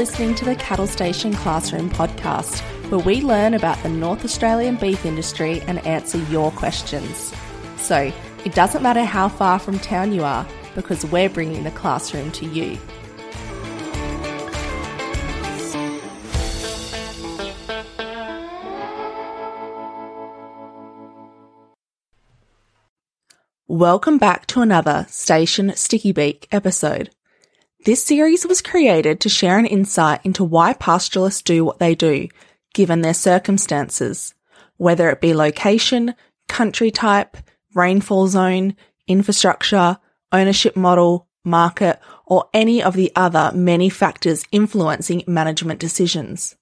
listening to the Cattle Station Classroom podcast, where we learn about the North Australian beef industry and answer your questions. So, it doesn't matter how far from town you are, because we're bringing the classroom to you. Welcome back to another Station Sticky Beak episode. This series was created to share an insight into why pastoralists do what they do, given their circumstances, whether it be location, country type, rainfall zone, infrastructure, ownership model, market, or any of the other many factors influencing management decisions.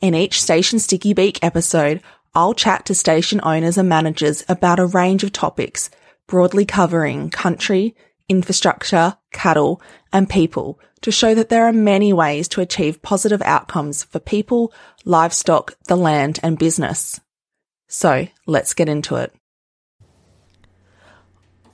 In each Station Sticky Beak episode, I'll chat to station owners and managers about a range of topics, broadly covering country, infrastructure, cattle, and people to show that there are many ways to achieve positive outcomes for people, livestock, the land, and business. So let's get into it.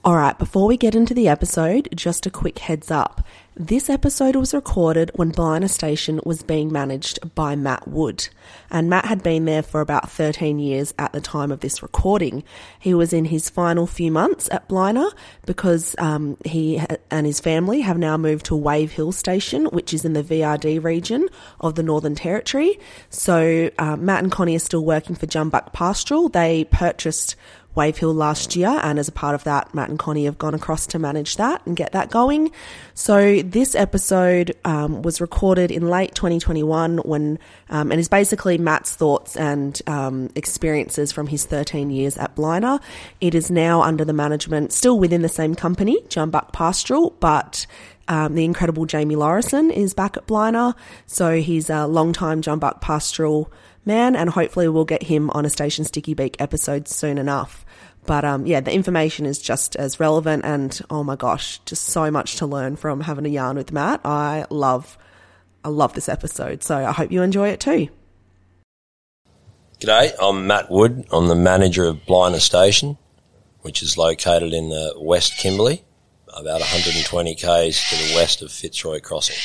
Alright, before we get into the episode, just a quick heads up. This episode was recorded when Blina Station was being managed by Matt Wood. And Matt had been there for about 13 years at the time of this recording. He was in his final few months at Blina because um, he and his family have now moved to Wave Hill Station, which is in the VRD region of the Northern Territory. So uh, Matt and Connie are still working for Jumbuck Pastoral. They purchased Wave Hill last year, and as a part of that, Matt and Connie have gone across to manage that and get that going. So this episode um, was recorded in late 2021 when, um, and is basically Matt's thoughts and um, experiences from his 13 years at Blina. It is now under the management, still within the same company, Jumbuck Pastoral, but um, the incredible Jamie Lorison is back at Blina, so he's a long-time Jumbuck Pastoral man, and hopefully we'll get him on a Station Sticky Beak episode soon enough. But um, yeah, the information is just as relevant, and oh my gosh, just so much to learn from having a yarn with Matt. I love, I love this episode, so I hope you enjoy it too. G'day, I'm Matt Wood. I'm the manager of Blina Station, which is located in the West Kimberley, about 120 k's to the west of Fitzroy Crossing.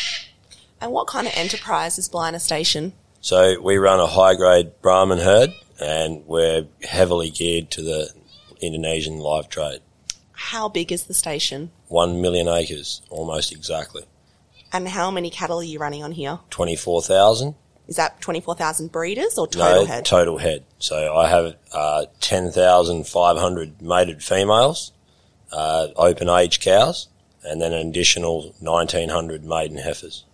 And what kind of enterprise is Blina Station? So we run a high grade Brahman herd, and we're heavily geared to the Indonesian live trade. How big is the station? One million acres, almost exactly. And how many cattle are you running on here? 24,000. Is that 24,000 breeders or total no, head? total head. So I have uh, 10,500 mated females, uh, open age cows, and then an additional 1,900 maiden heifers.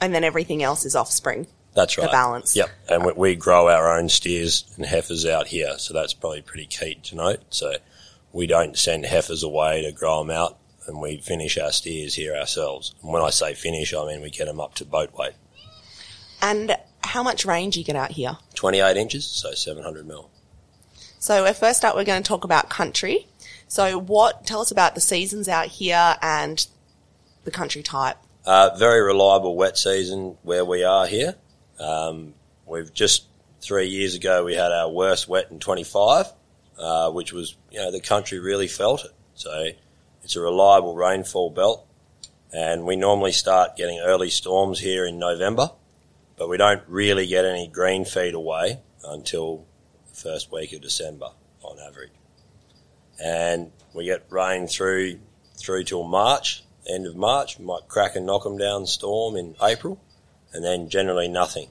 And then everything else is offspring. That's right. The balance. Yep. And we, we grow our own steers and heifers out here, so that's probably pretty key to note. So we don't send heifers away to grow them out, and we finish our steers here ourselves. And when I say finish, I mean we get them up to boat weight. And how much range you get out here? 28 inches, so 700 mil. So first up, we're going to talk about country. So what, tell us about the seasons out here and the country type. Uh, very reliable wet season where we are here. Um, we've just three years ago we had our worst wet in 25, uh, which was you know the country really felt it. So it's a reliable rainfall belt, and we normally start getting early storms here in November, but we don't really get any green feed away until the first week of December on average, and we get rain through through till March. End of March, might crack and knock them down storm in April, and then generally nothing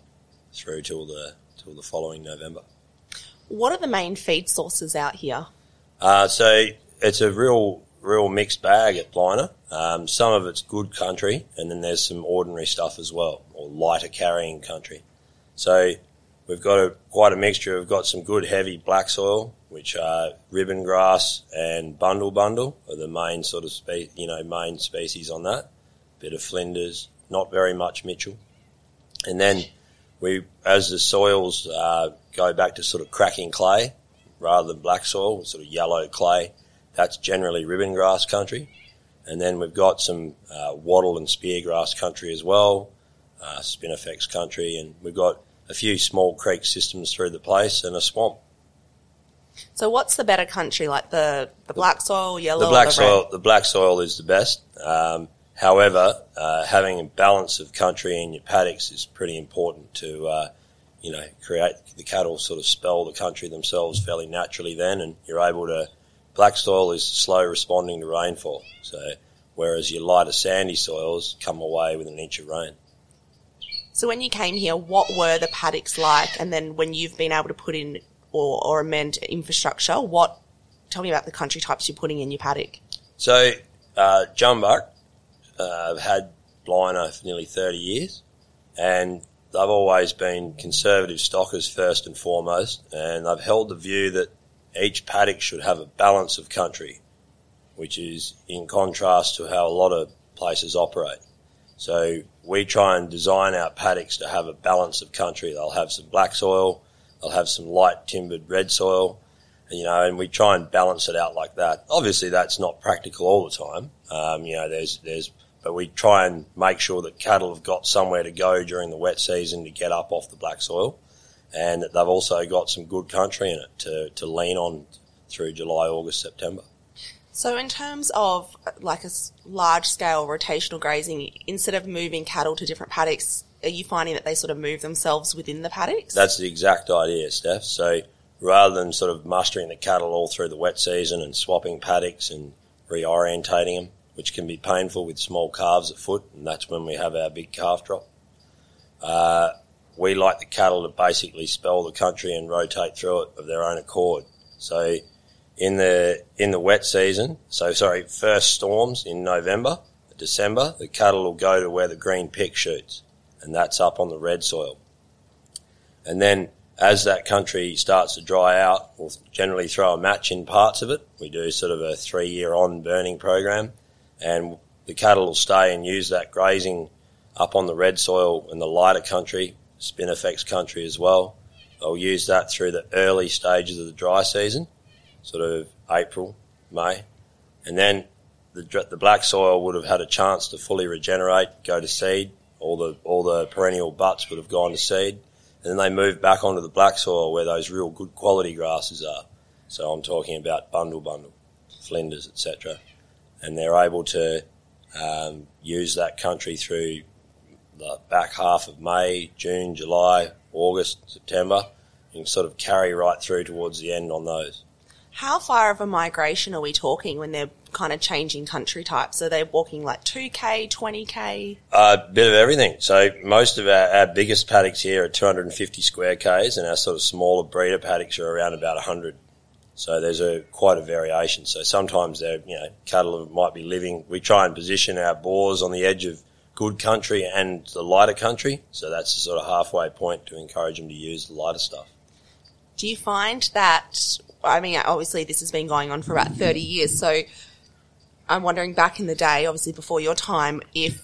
through till the till the following November. What are the main feed sources out here? Uh, so it's a real real mixed bag at Blina. Um, some of it's good country, and then there's some ordinary stuff as well, or lighter carrying country. So we've got a, quite a mixture. We've got some good heavy black soil, which are ribbon grass and bundle bundle are the main sort of spe- you know main species on that bit of Flinders, not very much Mitchell. And then we, as the soils uh, go back to sort of cracking clay rather than black soil, sort of yellow clay, that's generally ribbon grass country. And then we've got some uh, wattle and spear grass country as well, uh, spinifex country, and we've got a few small creek systems through the place and a swamp. So, what's the better country, like the, the black soil, yellow? The black the soil, the black soil is the best. Um, however, uh, having a balance of country in your paddocks is pretty important to, uh, you know, create the cattle sort of spell the country themselves fairly naturally. Then, and you're able to. Black soil is slow responding to rainfall, so whereas your lighter sandy soils come away with an inch of rain. So, when you came here, what were the paddocks like? And then, when you've been able to put in or, or amend infrastructure, what? Tell me about the country types you're putting in your paddock. So, uh, Jumbuck, uh, have had Blina for nearly 30 years, and they've always been conservative stockers first and foremost, and they've held the view that each paddock should have a balance of country, which is in contrast to how a lot of places operate. So we try and design our paddocks to have a balance of country. They'll have some black soil, they'll have some light timbered red soil, you know, and we try and balance it out like that. Obviously, that's not practical all the time. Um, you know, there's there's, but we try and make sure that cattle have got somewhere to go during the wet season to get up off the black soil, and that they've also got some good country in it to to lean on through July, August, September. So, in terms of like a large scale rotational grazing, instead of moving cattle to different paddocks, are you finding that they sort of move themselves within the paddocks? That's the exact idea, Steph. So rather than sort of mustering the cattle all through the wet season and swapping paddocks and reorientating them, which can be painful with small calves at foot, and that's when we have our big calf drop. Uh, we like the cattle to basically spell the country and rotate through it of their own accord. So in the in the wet season, so sorry, first storms in November, December, the cattle will go to where the green pick shoots, and that's up on the red soil. And then as that country starts to dry out, we'll generally throw a match in parts of it. We do sort of a three year on burning program, and the cattle will stay and use that grazing up on the red soil and the lighter country, spinifex country as well. They'll use that through the early stages of the dry season, sort of April, May, and then the, the black soil would have had a chance to fully regenerate, go to seed. All the all the perennial butts would have gone to seed, and then they move back onto the black soil where those real good quality grasses are. So I'm talking about bundle bundle, flinders, etc. And they're able to um, use that country through the back half of May, June, July, August, September, and sort of carry right through towards the end on those. How far of a migration are we talking when they're kind of changing country types? Are they walking like 2k, 20k? A uh, bit of everything. So most of our, our biggest paddocks here are 250 square k's, and our sort of smaller breeder paddocks are around about 100. So there's a quite a variation. So sometimes they're you know cattle might be living. We try and position our bores on the edge of good country and the lighter country. So that's the sort of halfway point to encourage them to use the lighter stuff. Do you find that? I mean, obviously this has been going on for about 30 years. So I'm wondering back in the day, obviously before your time, if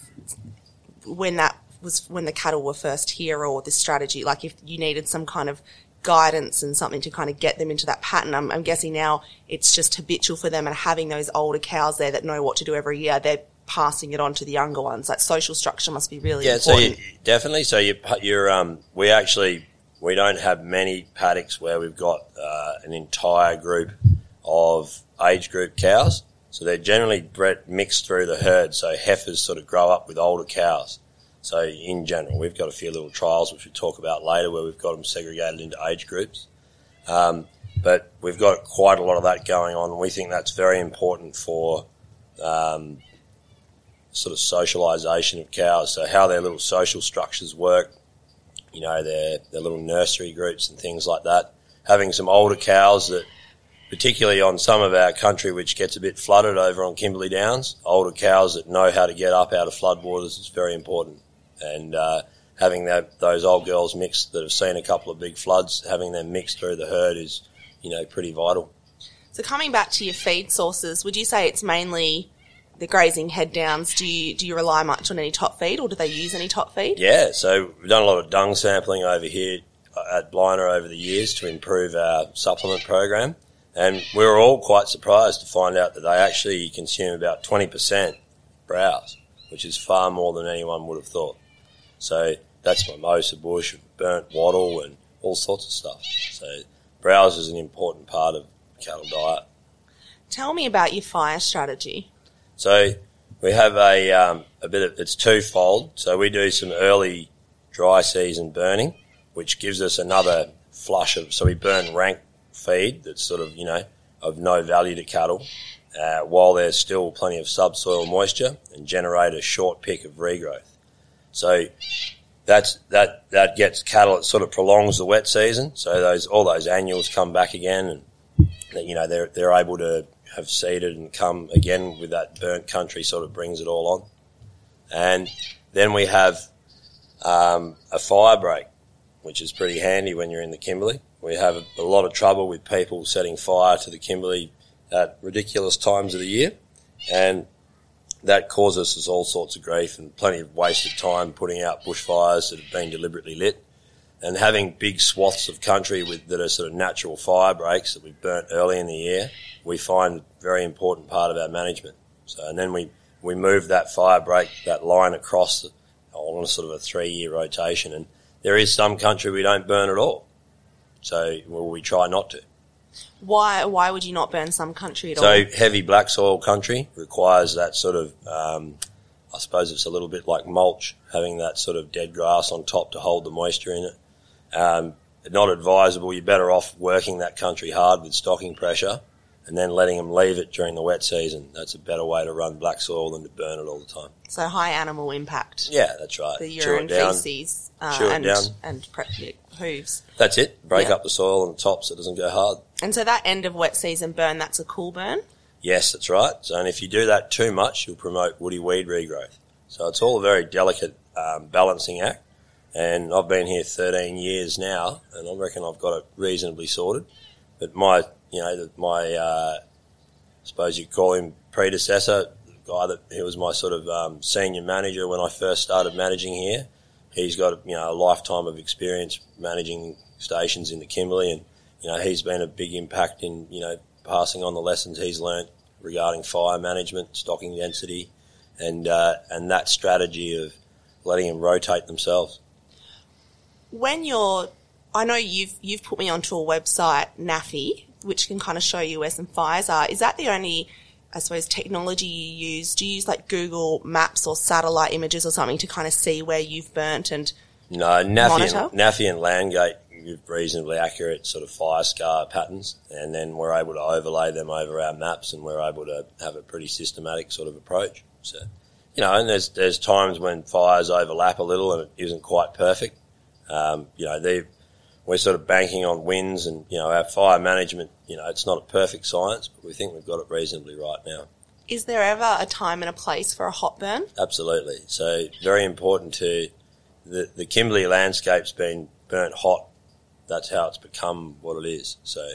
when that was when the cattle were first here or this strategy, like if you needed some kind of guidance and something to kind of get them into that pattern. I'm, I'm, guessing now it's just habitual for them and having those older cows there that know what to do every year. They're passing it on to the younger ones. That social structure must be really yeah. Important. So you, definitely. So you, you're um, we actually we don't have many paddocks where we've got uh, an entire group of age group cows. So they're generally bred mixed through the herd. So heifers sort of grow up with older cows. So in general, we've got a few little trials which we talk about later where we've got them segregated into age groups. Um, but we've got quite a lot of that going on, we think that's very important for um, sort of socialisation of cows. So how their little social structures work, you know, their their little nursery groups and things like that. Having some older cows that, particularly on some of our country which gets a bit flooded over on Kimberley Downs, older cows that know how to get up out of floodwaters is very important and uh, having that those old girls mixed that have seen a couple of big floods, having them mixed through the herd is, you know, pretty vital. So coming back to your feed sources, would you say it's mainly the grazing head downs, do you do you rely much on any top feed, or do they use any top feed? Yeah, so we've done a lot of dung sampling over here at Blina over the years to improve our supplement program, and we were all quite surprised to find out that they actually consume about twenty percent browse, which is far more than anyone would have thought. So that's my mimosa bush, burnt wattle, and all sorts of stuff. So browse is an important part of cattle diet. Tell me about your fire strategy. So we have a um, a bit of it's twofold. So we do some early dry season burning, which gives us another flush of. So we burn rank feed that's sort of you know of no value to cattle, uh, while there's still plenty of subsoil moisture, and generate a short pick of regrowth. So that's that that gets cattle. It sort of prolongs the wet season. So those all those annuals come back again, and you know they're they're able to have seeded and come again with that burnt country sort of brings it all on. And then we have um, a fire break, which is pretty handy when you're in the Kimberley. We have a, a, lot of trouble with people setting fire to the Kimberley at ridiculous times of the year, and that causes us all sorts of grief and plenty of wasted time putting out bushfires that have been deliberately lit. And having big swaths of country with that are sort of natural fire breaks that we've burnt early in the year we find very important part of our management. So, and then we, we move that fire break, that line across the, on a sort of a three year rotation. And there is some country we don't burn at all. So well, we try not to. Why, why would you not burn some country at so all? So heavy black soil country requires that sort of, um, I suppose it's a little bit like mulch, having that sort of dead grass on top to hold the moisture in it. Um, not advisable. You're better off working that country hard with stocking pressure and then letting them leave it during the wet season. That's a better way to run black soil than to burn it all the time. So high animal impact. Yeah, that's right. The urine, feces, uh, and, and pre- hooves. That's it. Break yeah. up the soil on the top so it doesn't go hard. And so that end of wet season burn, that's a cool burn? Yes, that's right. So, and if you do that too much, you'll promote woody weed regrowth. So it's all a very delicate um, balancing act. And I've been here 13 years now, and I reckon I've got it reasonably sorted. But my you know, my, uh, I suppose you call him predecessor, the guy that he was my sort of um, senior manager when I first started managing here. He's got you know a lifetime of experience managing stations in the Kimberley, and you know he's been a big impact in you know passing on the lessons he's learnt regarding fire management, stocking density, and uh, and that strategy of letting them rotate themselves. When you're, I know you've you've put me onto a website, NAFI, which can kind of show you where some fires are. Is that the only, I suppose, technology you use? Do you use like Google Maps or satellite images or something to kind of see where you've burnt and no, NAFI and, Landgate give reasonably accurate sort of fire scar patterns, and then we're able to overlay them over our maps, and we're able to have a pretty systematic sort of approach. So, you know, and there's there's times when fires overlap a little and it isn't quite perfect. Um, you know, they we're sort of banking on winds and, you know, our fire management, you know, it's not a perfect science, but we think we've got it reasonably right now. Is there ever a time and a place for a hot burn? Absolutely. So very important to the, the Kimberley landscape's been burnt hot. That's how it's become what it is. So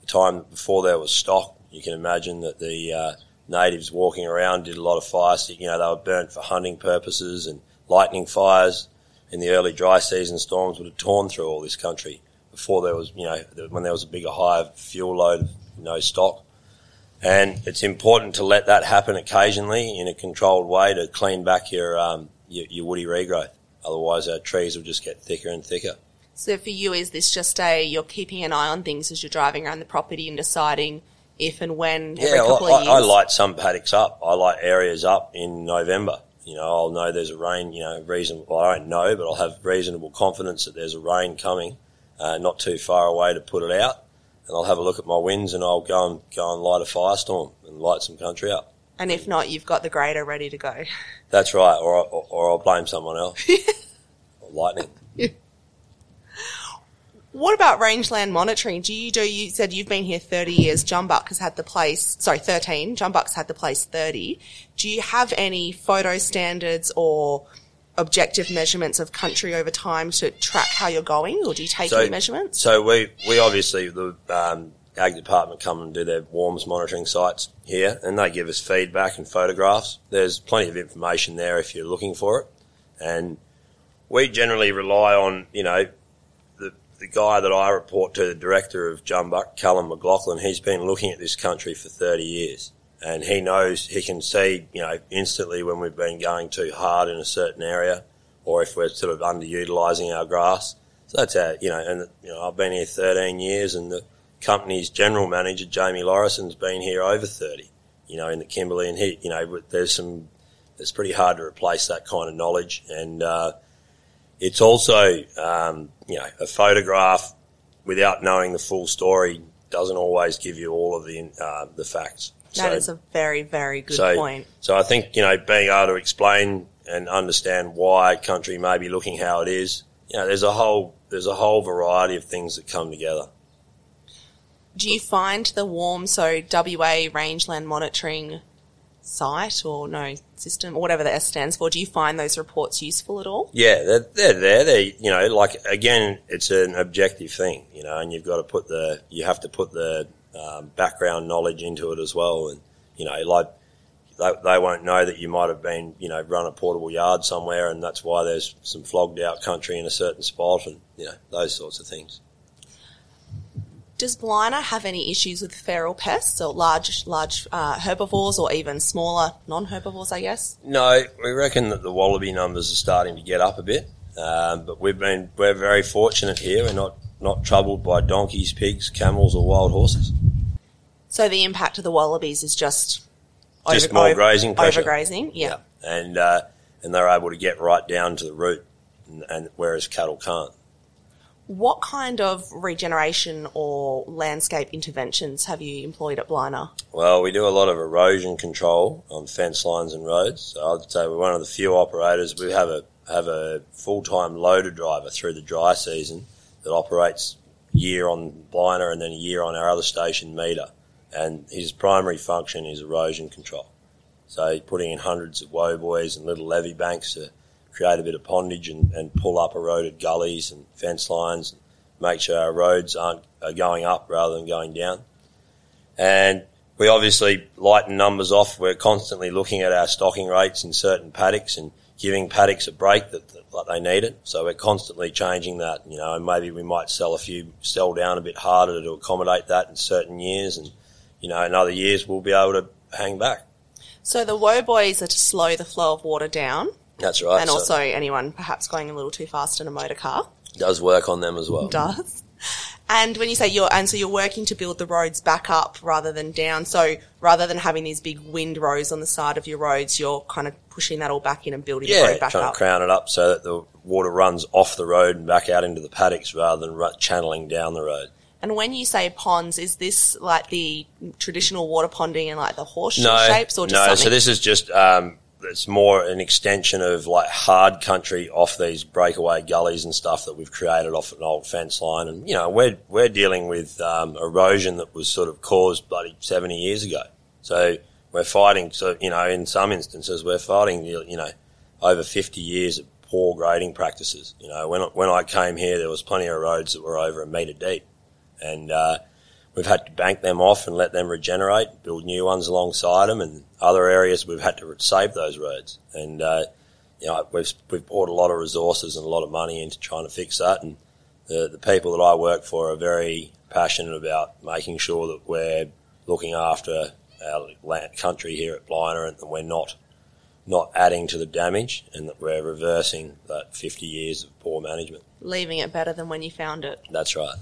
the time before there was stock, you can imagine that the uh, natives walking around did a lot of fire. You know, they were burnt for hunting purposes and lightning fires in the early dry season storms would have torn through all this country before there was, you know, when there was a bigger high fuel load, no stock. And it's important to let that happen occasionally in a controlled way to clean back your, um, your, your woody regrowth. Otherwise, our trees will just get thicker and thicker. So for you, is this just a you're keeping an eye on things as you're driving around the property and deciding if and when every yeah, couple well, of years? I, I light some paddocks up. I light areas up in November you know, I'll know there's a rain, you know, reason, well, I don't know, but I'll have reasonable confidence that there's a rain coming, uh, not too far away to put it out. And I'll have a look at my winds and I'll go and, go and light a firestorm and light some country up. And if not, you've got the grader ready to go. That's right. Or, or, or I'll blame someone else. or lightning. What about rangeland monitoring? Do you do, you said you've been here 30 years, Jumbuck has had the place, sorry, 13, Jumbuck's had the place 30. Do you have any photo standards or objective measurements of country over time to track how you're going or do you take so, any measurements? So we, we obviously, the, um, ag department come and do their WARMS monitoring sites here, and they give us feedback and photographs. There's plenty of information there if you're looking for it, and we generally rely on you know the guy that I report to, the director of Jumbuck, Callum MacLachlan. He's been looking at this country for 30 years, and he knows he can see you know instantly when we've been going too hard in a certain area, or if we're sort of underutilising our grass. So that's how you know, and you know I've been here 13 years, and the company's general manager Jamie Laurison's been here over 30. You know, in the Kimberley, and he, you know, there's some. It's pretty hard to replace that kind of knowledge, and uh, it's also, um, you know, a photograph without knowing the full story doesn't always give you all of the uh, the facts. That so, is a very, very good so, point. So I think you know being able to explain and understand why a country may be looking how it is, you know, there's a whole there's a whole variety of things that come together. Do you find the warm so WA rangeland monitoring site or no system or whatever the S stands for? Do you find those reports useful at all? Yeah, they're, they're there. They, you know, like again, it's an objective thing, you know, and you've got to put the, you have to put the um, background knowledge into it as well. And, you know, like they, they won't know that you might have been, you know, run a portable yard somewhere and that's why there's some flogged out country in a certain spot and, you know, those sorts of things. Does Blina have any issues with feral pests or large, large uh, herbivores or even smaller non-herbivores? I guess. No, we reckon that the wallaby numbers are starting to get up a bit, um, but we've been we're very fortunate here. We're not not troubled by donkeys, pigs, camels, or wild horses. So the impact of the wallabies is just just over, more grazing pressure. Overgrazing, yeah, yeah. and uh, and they're able to get right down to the root, and, and whereas cattle can't. What kind of regeneration or landscape interventions have you employed at Blina? Well, we do a lot of erosion control on fence lines and roads. So I'd say we're one of the few operators. We have a have a full time loader driver through the dry season that operates year on Blina and then a year on our other station Meda. And his primary function is erosion control. So putting in hundreds of woboys and little levee banks to create a bit of pondage and, and pull up eroded gullies and fence lines and make sure our roads aren't are going up rather than going down. And we obviously lighten numbers off. We're constantly looking at our stocking rates in certain paddocks and giving paddocks a break that, that, that they need it. So we're constantly changing that, you know, and maybe we might sell a few, sell down a bit harder to accommodate that in certain years. And, you know, in other years we'll be able to hang back. So the woe boys are to slow the flow of water down. That's right. And so also anyone perhaps going a little too fast in a motor car. Does work on them as well. Does. And when you say you're, and so you're working to build the roads back up rather than down. So rather than having these big windrows on the side of your roads, you're kind of pushing that all back in and building yeah, the road back trying up. to crown it up so that the water runs off the road and back out into the paddocks rather than channeling down the road. And when you say ponds, is this like the traditional water ponding and like the horseshoe no, shapes or just no? Something? So this is just um, it's more an extension of like hard country off these breakaway gullies and stuff that we've created off an old fence line. And, you know, we're, we're dealing with um, erosion that was sort of caused bloody 70 years ago. So we're fighting, so, you know, in some instances, we're fighting, you know, over 50 years of poor grading practices. You know, when, when I came here, there was plenty of roads that were over a metre deep. And, uh, we've had to bank them off and let them regenerate, build new ones alongside them, and other areas we've had to save those roads. And uh, you know, we've we've poured a lot of resources and a lot of money into trying to fix that. And the the people that I work for are very passionate about making sure that we're looking after our land, country here at Blina and that we're not not adding to the damage and that we're reversing that 50 years of poor management. Leaving it better than when you found it. That's right.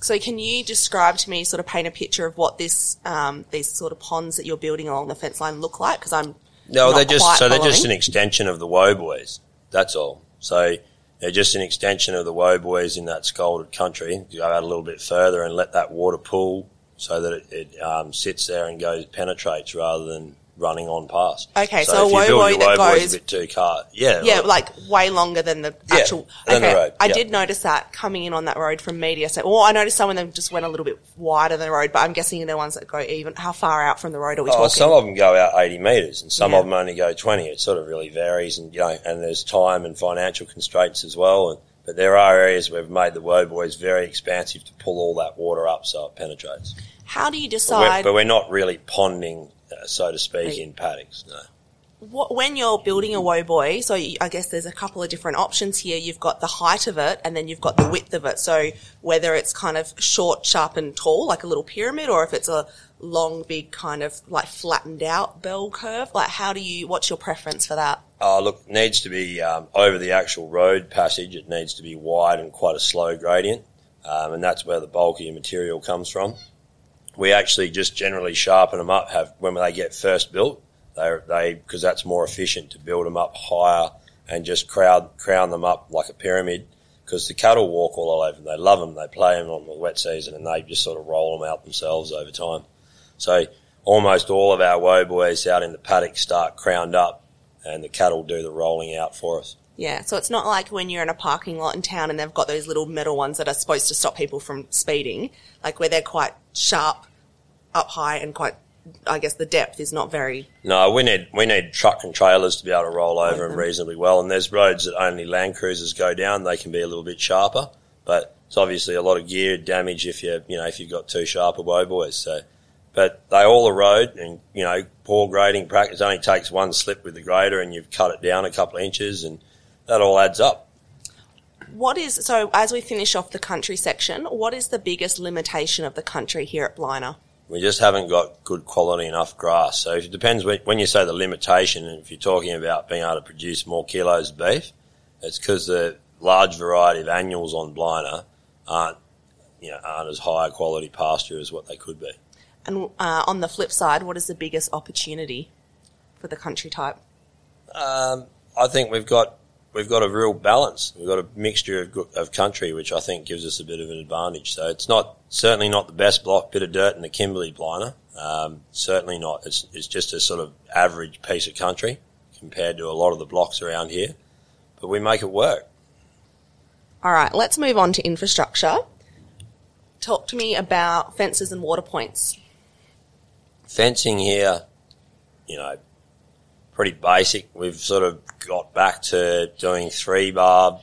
So can you describe to me, sort of paint a picture of what this, um, these sort of ponds that you're building along the fence line look like? Because I'm no, they're just so they're just an extension of the woe boys. That's all. So they're just an extension of the woe boys in that scalded country. Go out a little bit further and let that water pool so that it, it um, sits there and goes penetrates rather than running on past. Okay, so, so a woe that goes a bit too car, yeah, yeah, like, like way longer than the yeah, actual. Okay, the road. I yeah. did notice that coming in on that road from Meda. So, well, I noticed some of them just went a little bit wider than the road, but I'm guessing they're ones that go even. How far out from the road are we talking? oh, talking? Some of them go out 80 metres, and some Yeah. of them only go 20. It sort of really varies, and you know, and there's time and financial constraints as well. And But there are areas where we've made the woboys very expansive to pull all that water up so it penetrates. How do you But we're, decide but we're not really ponding, so to speak, Right. in paddocks. No. what, when you're building a woe boy, So you, I guess there's a couple of different options here. You've got the height of it, and then you've got the width of it. So whether it's kind of short, sharp, and tall, like a little pyramid, or if it's a long, big kind of like flattened out bell curve, like how do you? What's your preference for that? Oh, look, needs to be um, over the actual road passage. It needs to be wide and quite a slow gradient, um, and that's where the bulk of your material comes from. We actually just generally sharpen them up. Have when they get first built, they they because that's more efficient to build them up higher and just crowd crown them up like a pyramid. Because the cattle walk all over them, they love them, they play them on the wet season, and they just sort of roll them out themselves over time. So almost all of our woboys out in the paddock start crowned up and the cattle do the rolling out for us. Yeah, so it's not like when you're in a parking lot in town and they've got those little metal ones that are supposed to stop people from speeding, like where they're quite sharp, up high, and quite. I guess the depth is not very. No, we need we need truck and trailers to be able to roll over them reasonably well. And there's roads that only land cruisers go down; they can be a little bit sharper. But it's obviously a lot of gear damage if you you know if you've got two sharper woboys. So, but they all erode, and you know poor grading practice only takes one slip with the grader, and you've cut it down a couple of inches, and that all adds up. What is so? As we finish off the country section, what is the biggest limitation of the country here at Blina? We just haven't got good quality enough grass. So it depends when, you say the limitation, and if you're talking about being able to produce more kilos of beef, it's because the large variety of annuals on Blina aren't, you know, aren't as high quality pasture as what they could be. And uh, on the flip side, what is the biggest opportunity for the country type? Um, I think we've got we've got a real balance. We've got a mixture of, of country, which I think gives us a bit of an advantage. So it's not certainly not the best block bit of dirt in the Kimberley Blina. Um, certainly not. It's it's just a sort of average piece of country compared to a lot of the blocks around here. But we make it work. All right, let's move on to infrastructure. Talk to me about fences and water points. fencing here, you know, pretty basic. We've sort of got back to doing three barb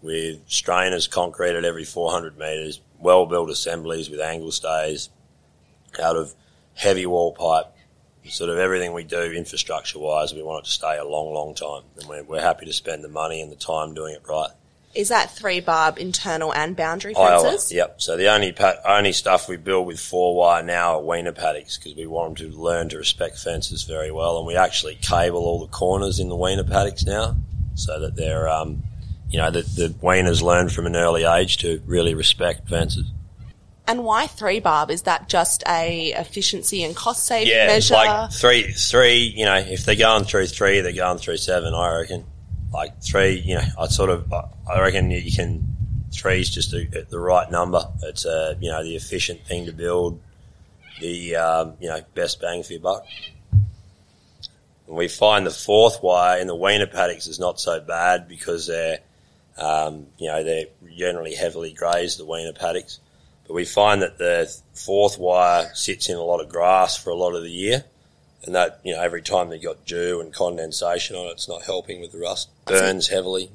with strainers concreted at every 400 metres, well built assemblies with angle stays out of heavy wall pipe. Sort of everything we do infrastructure wise, we want it to stay a long, long time. And we're, we're happy to spend the money and the time doing it right. Is that three barb internal and boundary Iowa, fences? Yep. So the only pa- only stuff we build with four wire now are weaner paddocks because we want them to learn to respect fences very well, and we actually cable all the corners in the weaner paddocks now, so that they're um, you know the the weaners learn from an early age to really respect fences. And why three barb? Is that just a efficiency and cost saving Yeah, measure? like three three. You know, if they're going through three, they're going through seven. I reckon. Like three, you know, I sort of, I reckon you can. Three's just a, the right number. It's a, you know, the efficient thing to build, the, um, you know, best bang for your buck. And we find the fourth wire in the weaner paddocks is not so bad because they're, um, you know, they're generally heavily grazed, the weaner paddocks. But we find that the fourth wire sits in a lot of grass for a lot of the year. And that, you know, every time they've got dew and condensation on it, it's not helping with the rust. Burns heavily.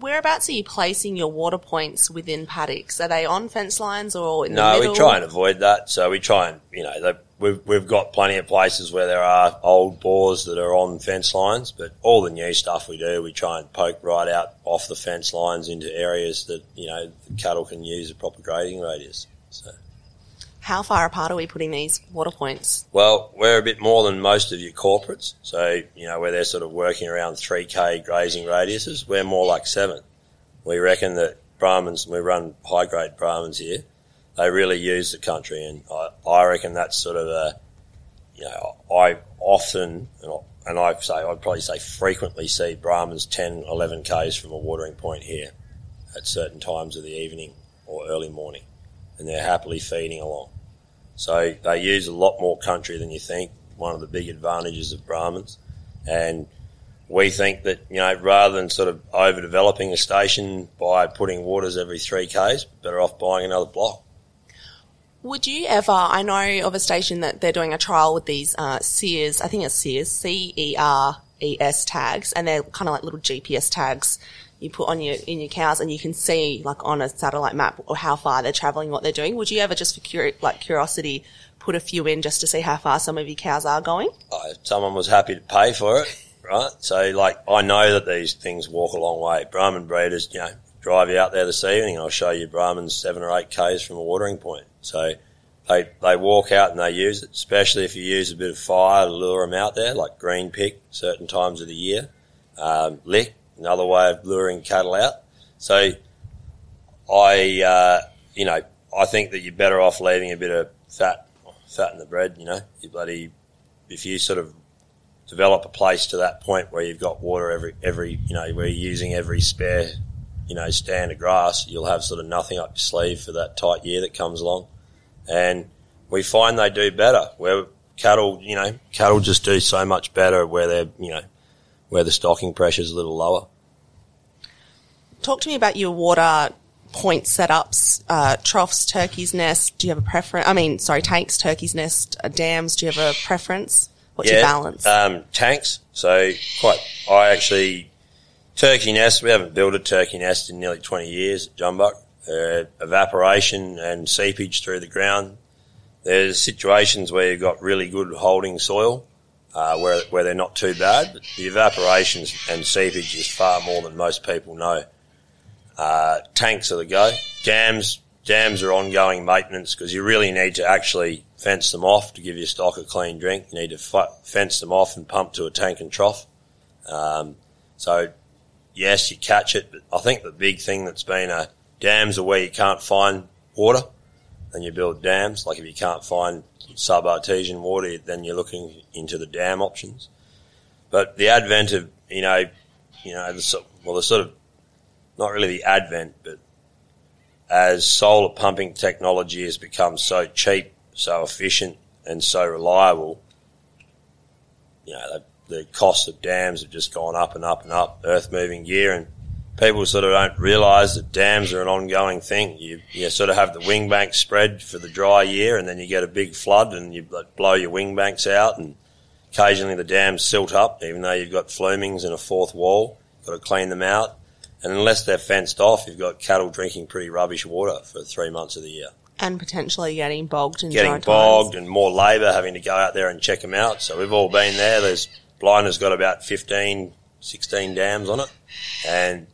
Whereabouts are you placing your water points within paddocks? Are they on fence lines or in No, the middle? No, we try and avoid that. So we try and, you know, they, we've, we've got plenty of places where there are old bores that are on fence lines, but all the new stuff we do, we try and poke right out off the fence lines into areas that, you know, the cattle can use a proper grazing radius. So. How far apart are we putting these water points? Well, we're a bit more than most of your corporates. So, you know, where they're sort of working around 3K grazing radiuses, we're more like seven. We reckon that Brahmans, we run high grade Brahmans here, they really use the country. And I, I reckon that's sort of a, you know, I often, and I, and I say, I'd probably say frequently see Brahmans 10, 11 Ks from a watering point here at certain times of the evening or early morning. And they're happily feeding along. So they use a lot more country than you think. One of the big advantages of Brahmans, and we think that you know rather than sort of overdeveloping a station by putting waters every three k's, better off buying another block. Would you ever? I know of a station that they're doing a trial with these uh, Ceres. I think it's Ceres C E R E S tags, and they're kind of like little GPS tags you put on your in your cows, and you can see like on a satellite map or how far they're traveling, what they're doing. Would you ever just for curi- like curiosity put a few in just to see how far some of your cows are going? Uh, someone was happy to pay for it, right? So, like, I know that these things walk a long way. Brahman breeders, you know, drive you out there this evening, I'll show you Brahmans seven or eight k's from a watering point. So, they they walk out and they use it, especially if you use a bit of fire to lure them out there, like green pick certain times of the year, um, lick another way of luring cattle out. So, I uh, you know I think that you're better off leaving a bit of fat fat in the bread. You know, you bloody if you sort of develop a place to that point where you've got water every every you know where you're using every spare you know stand of grass, you'll have sort of nothing up your sleeve for that tight year that comes along, and we find they do better where cattle you know cattle just do so much better where they're you know where the stocking pressure is a little lower. Talk to me about your water point setups, uh, troughs, turkey's nest. Do you have a preference? I mean, sorry, tanks, turkey's nest, uh, dams. Do you have a preference? What's your balance? Um, tanks. So quite, I actually, turkey nest, we haven't built a turkey nest in nearly 20 years at Jumbuck. Uh, evaporation and seepage through the ground. There's situations where you've got really good holding soil, uh, where, where they're not too bad, but the evaporation and seepage is far more than most people know. Uh, tanks are the go. Dams, dams are ongoing maintenance because you really need to actually fence them off to give your stock a clean drink. You need to f- fence them off and pump to a tank and trough. Um, so yes, you catch it, but I think the big thing that's been a dams are where you can't find water and you build dams. Like if you can't find sub-artesian water, then you're looking into the dam options. But the advent of, you know, you know, the, well, the sort of not really the advent, but as solar pumping technology has become so cheap, so efficient, and so reliable, you know, the, the cost of dams have just gone up and up and up, earth moving gear, and people sort of don't realise that dams are an ongoing thing. You, you sort of have the wing bank spread for the dry year, and then you get a big flood, and you blow your wing banks out, and occasionally the dams silt up, even though you've got flumings and a fourth wall. Got to clean them out. And unless they're fenced off, you've got cattle drinking pretty rubbish water for three months of the year. And potentially getting bogged in Getting bogged and more labour having to go out there and check them out. So we've all been there. There's Blina's got about 15, 16 dams on it. And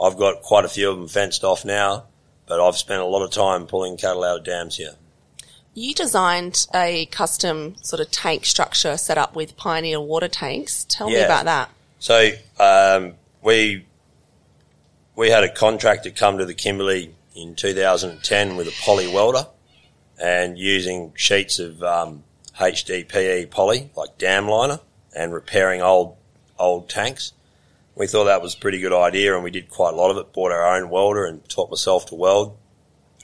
I've got quite a few of them fenced off now, but I've spent a lot of time pulling cattle out of dams here. You designed a custom sort of tank structure set up with Pioneer water tanks. Tell me about that. So um, we we had a contractor come to the Kimberley in 2010 with a poly welder and using sheets of um, HDPE poly like dam liner and repairing old old tanks. We thought that was a pretty good idea and we did quite a lot of it. Bought our own welder and taught myself to weld,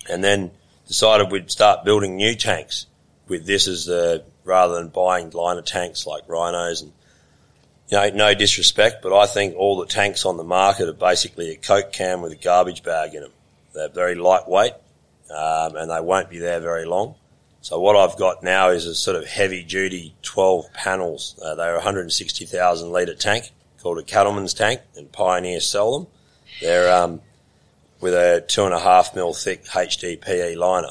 and then decided we'd start building new tanks with this as the rather than buying liner tanks like rhinos and you know, no disrespect, but I think all the tanks on the market are basically a Coke can with a garbage bag in them. They're very lightweight, um, and they won't be there very long. So what I've got now is a sort of heavy duty 12 panels. Uh, they're a 160,000 litre tank called a cattleman's tank and Pioneer sell them. They're, um, with a two and a half mil thick HDPE liner.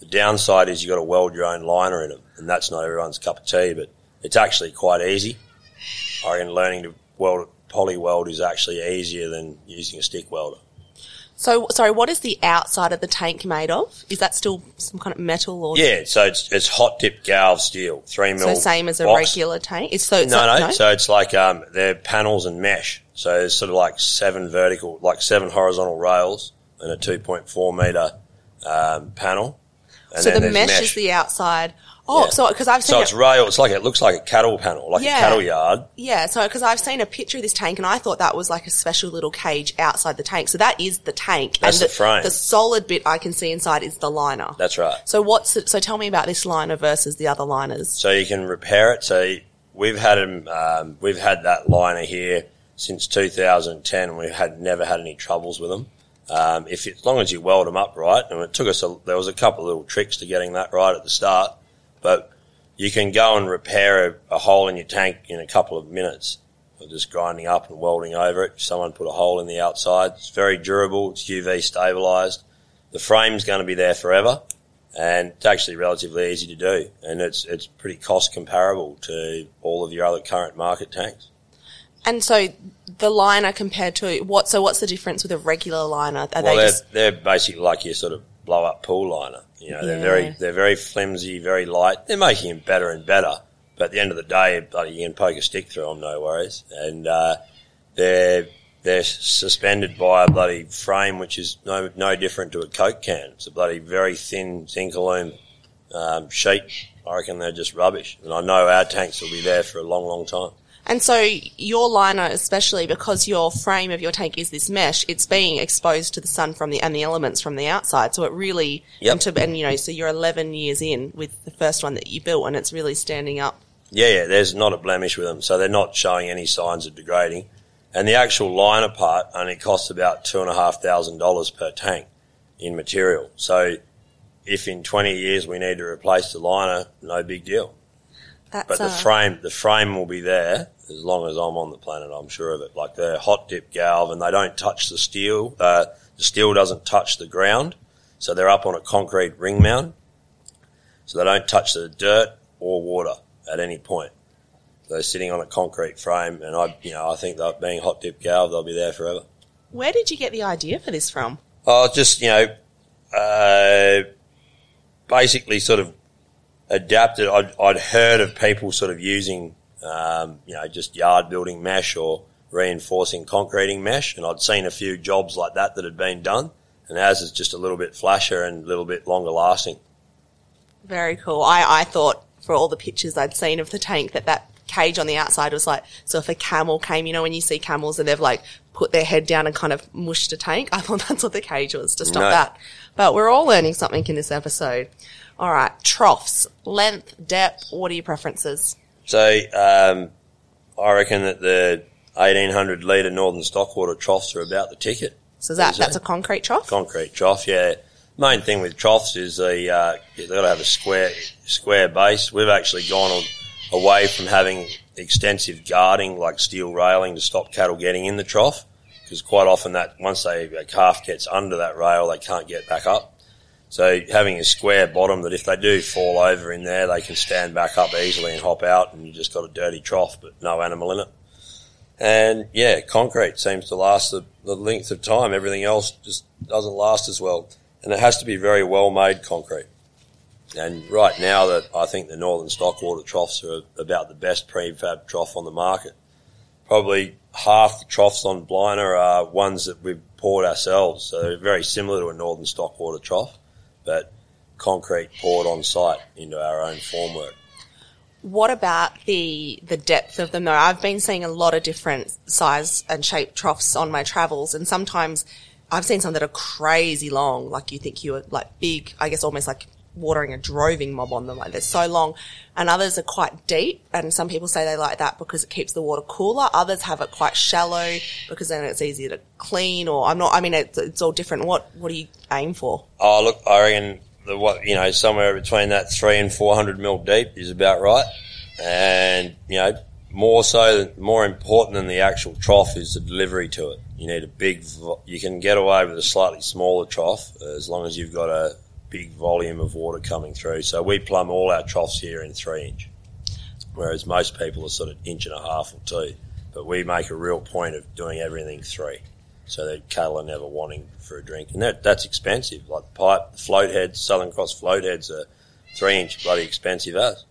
The downside is you've got to weld your own liner in them, and that's not everyone's cup of tea, but it's actually quite easy. I reckon learning to weld poly weld is actually easier than using a stick welder. So, sorry, what is the outside of the tank made of? Is that still some kind of metal or Yeah, so it's it's hot dip galv steel, three mil. so same as a box. regular tank? It's so it's No, not- no, So it's like um, they're panels and mesh. So it's sort of like seven vertical, like seven horizontal rails and a two point four meter um, panel. And so the there's mesh, is the outside. Oh, Yeah. so because I've seen So it, it's rail. It's like it looks like a cattle panel, like Yeah. a cattle yard. yeah. So because I've seen a picture of this tank and I thought that was like a special little cage outside the tank. So that is the tank. That's and the frame. The solid bit I can see inside is the liner. That's right. so what's it, so tell me about this liner versus the other liners. so you can repair it. So we've had Um, we've had that liner here since 2010, and we've had never had any troubles with them. Um, if as long as you weld them up right, and it took us a, there was a couple of little tricks to getting that right at the start, but you can go and repair a, a hole in your tank in a couple of minutes of just grinding up and welding over it. Someone put a hole in the outside. It's very durable. It's UV stabilized. The frame's going to be there forever, and it's actually relatively easy to do, and it's it's pretty cost comparable to all of your other current market tanks. And so the liner compared to what? So what's the difference with a regular liner? Are well, they they're, just they're basically like your sort of blow up pool liner. You know, they're very they're very flimsy, very light. They're making them better and better. But at the end of the day, bloody, you can poke a stick through them, no worries. And uh, they're they're suspended by a bloody frame, which is no no different to a coke can. It's a bloody very thin zinc aluminum um, sheet. I reckon they're just rubbish. And I know our tanks will be there for a long, long time. And so your liner, especially because your frame of your tank is this mesh, it's being exposed to the sun from the and the elements from the outside. So it really Yep. and, to, and you know, so you're 11 years in with the first one that you built, and it's really standing up. Yeah, yeah, there's not a blemish with them, so they're not showing any signs of degrading. And the actual liner part only costs about two and a half thousand dollars per tank in material. So if in 20 years we need to replace the liner, no big deal. That's But the uh, frame, the frame will be there as long as I'm on the planet. I'm sure of it. Like they're hot dip galv, and they don't touch the steel. Uh, the steel doesn't touch the ground, so they're up on a concrete ring mount, so they don't touch the dirt or water at any point. So they're sitting on a concrete frame, and I, you know, I think that being hot dip galv, they'll be there forever. Where did you get the idea for this from? Oh, just you know, uh, basically sort of adapted. I'd, I'd heard of people sort of using, um, you know, just yard building mesh or reinforcing concreting mesh, and I'd seen a few jobs like that that had been done, and ours is just a little bit flasher and a little bit longer lasting. Very cool. I, I thought for all the pictures I'd seen of the tank that that cage on the outside was like, so if a camel came, you know, when you see camels and they've like put their head down and kind of mushed a tank, I thought that's what the cage was to stop No. that. But we're all learning something in this episode. All right. Troughs, length, depth. What are your preferences? So um, I reckon that the 1800 litre Northern Stockwater troughs are about the ticket. So that, What is that? that's a concrete trough? concrete trough. Yeah, main thing with troughs is the uh, they've got to have a square square base. We've actually gone away from having extensive guarding like steel railing to stop cattle getting in the trough because quite often that once they a calf gets under that rail they can't get back up. So having a square bottom that if they do fall over in there they can stand back up easily and hop out and you just got a dirty trough but no animal in it. And yeah, concrete seems to last the, the length of time. Everything else just doesn't last as well. And it has to be very well made concrete. And right now that I think the Northern Stockwater troughs are about the best prefab trough on the market. Probably half the troughs on Blina are ones that we've poured ourselves. So very similar to a Northern Stockwater trough, but concrete poured on site into our own formwork. What about the the depth of them though? I've been seeing a lot of different size and shape troughs on my travels and sometimes I've seen some that are crazy long, like you think you were like big, I guess almost like watering a droving mob on them, like they're so long. And others are quite deep and some people say they like that because it keeps the water cooler. Others have it quite shallow because then it's easier to clean or I'm not, I mean, it's, it's all different. What, what do you aim for? Oh, look, I reckon the what you know somewhere between that three and four hundred mil deep is about right, and you know more so, more important than the actual trough is the delivery to it. You need a big. You can get away with a slightly smaller trough as long as you've got a big volume of water coming through. So we plumb all our troughs here in three inch, whereas most people are sort of inch and a half or two. But we make a real point of doing everything three so that cattle are never wanting for a drink. And that, that's expensive. Like the pipe, the float heads, Southern Cross float heads are three inch bloody expensive as.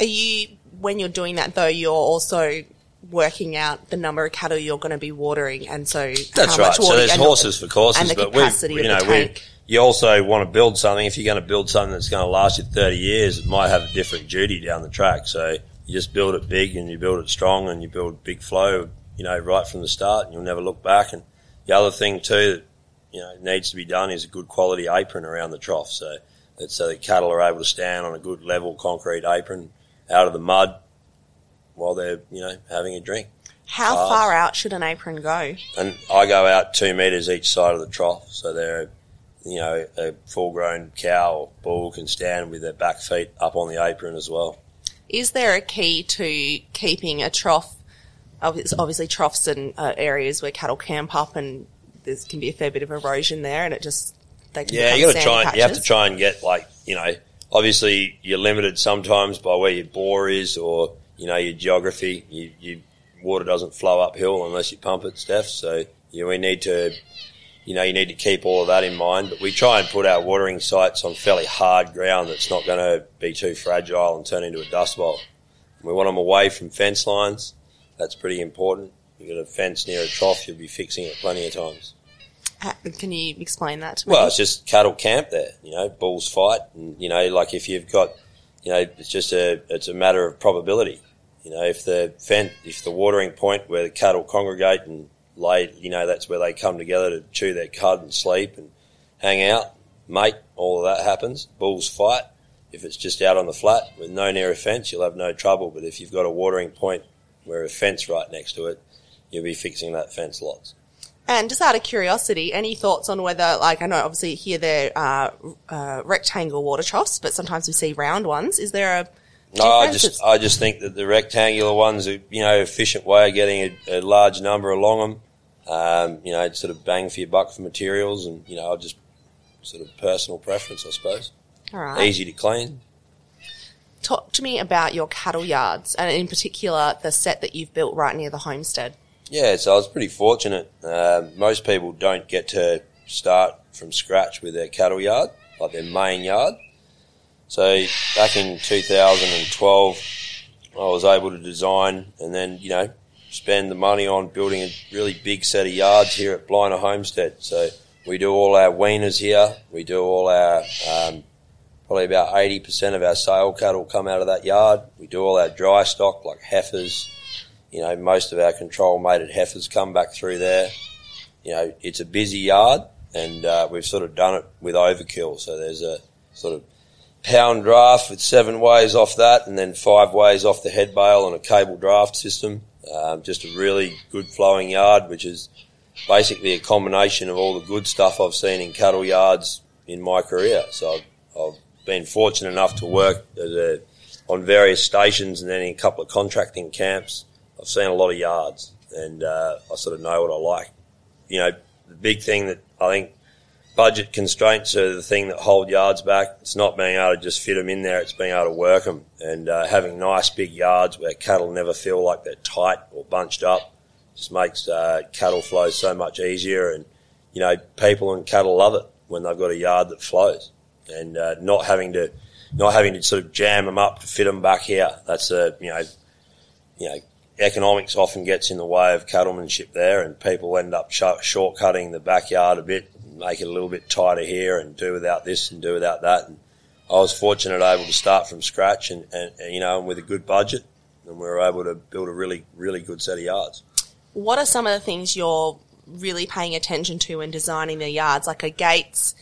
Are you, when you're doing that though, you're also working out the number of cattle you're going to be watering and so That's how right. much So there's horses for courses, and the but we, capacity you of know, we, tank. You also want to build something. If you're going to build something that's going to last you 30 years, it might have a different duty down the track. So you just build it big and you build it strong and you build big flow, you know, right from the start and you'll never look back. And the other thing too that, you know, needs to be done is a good quality apron around the trough. So that so the cattle are able to stand on a good level concrete apron out of the mud while they're, you know, having a drink. How Cars. far out should an apron go? And I go out two metres each side of the trough, so they're, you know, a full-grown cow or bull can stand with their back feet up on the apron as well. Is there a key to keeping a trough obviously troughs and uh, areas where cattle camp up, and there can be a fair bit of erosion there, and it just they can Yeah, you got to try. And, you have to try and get like you know. Obviously, you're limited sometimes by where your bore is, or you know your geography. You, you water doesn't flow uphill unless you pump it, Steph. So you know, we need to, you know, you need to keep all of that in mind. But we try and put our watering sites on fairly hard ground that's not going to be too fragile and turn into a dust bowl. We want them away from fence lines. That's pretty important. You've got a fence near a trough, you'll be fixing it plenty of times. Can you explain that to me? Well, it's just cattle camp there. You know, bulls fight, and you know, like if you've got, you know, it's just a it's a matter of probability. You know, if the fen- if the watering point where the cattle congregate and lay, you know, that's where they come together to chew their cud and sleep and hang out, mate. All of that happens. Bulls fight. If it's just out on the flat with no near a fence, you'll have no trouble. But if you've got a watering point where a fence right next to it, you'll be fixing that fence lots. And just out of curiosity, any thoughts on whether, like, I know obviously here they're uh, uh, rectangle water troughs, but sometimes we see round ones. Is there a No, I just I just think that the rectangular ones are you know efficient way of getting a, a large number along them. Um, you know, sort of bang for your buck for materials, and you know, just sort of personal preference, I suppose. all right. Easy to clean. Talk to me about your cattle yards, and in particular the set that you've built right near the homestead. Yeah, so I was pretty fortunate. Um most people don't get to start from scratch with their cattle yard, like their main yard. So back in 2012, I was able to design and then, you know, spend the money on building a really big set of yards here at Blina Homestead. So we do all our weaners here. We do all our, um, probably about 80% of our sale cattle come out of that yard. We do all our dry stock like heifers, you know, most of our control mated heifers come back through there. You know, it's a busy yard, and uh, we've sort of done it with overkill. So there's a sort of pound draft with seven ways off that, and then five ways off the head bale on a cable draft system. Um, just a really good flowing yard, which is basically a combination of all the good stuff I've seen in cattle yards in my career. So I've, I've been fortunate enough to work a, on various stations and then in a couple of contracting camps. I've seen a lot of yards, and uh, I sort of know what I like. You know, the big thing that I think budget constraints are the thing that hold yards back. It's not being able to just fit them in there; it's being able to work them and uh, having nice big yards where cattle never feel like they're tight or bunched up. Just makes uh, cattle flow so much easier, and you know, people and cattle love it when they've got a yard that flows, and uh, not having to not having to sort of jam them up to fit them back here. That's a you know, you know, economics often gets in the way of cattlemanship there, and people end up sh- shortcutting the backyard a bit, make it a little bit tighter here, and do without this and do without that. And I was fortunate able to start from scratch, and, and, and you know, with a good budget, and we were able to build a really, really good set of yards. What are some of the things you're really paying attention to when designing the yards? Like, are gates,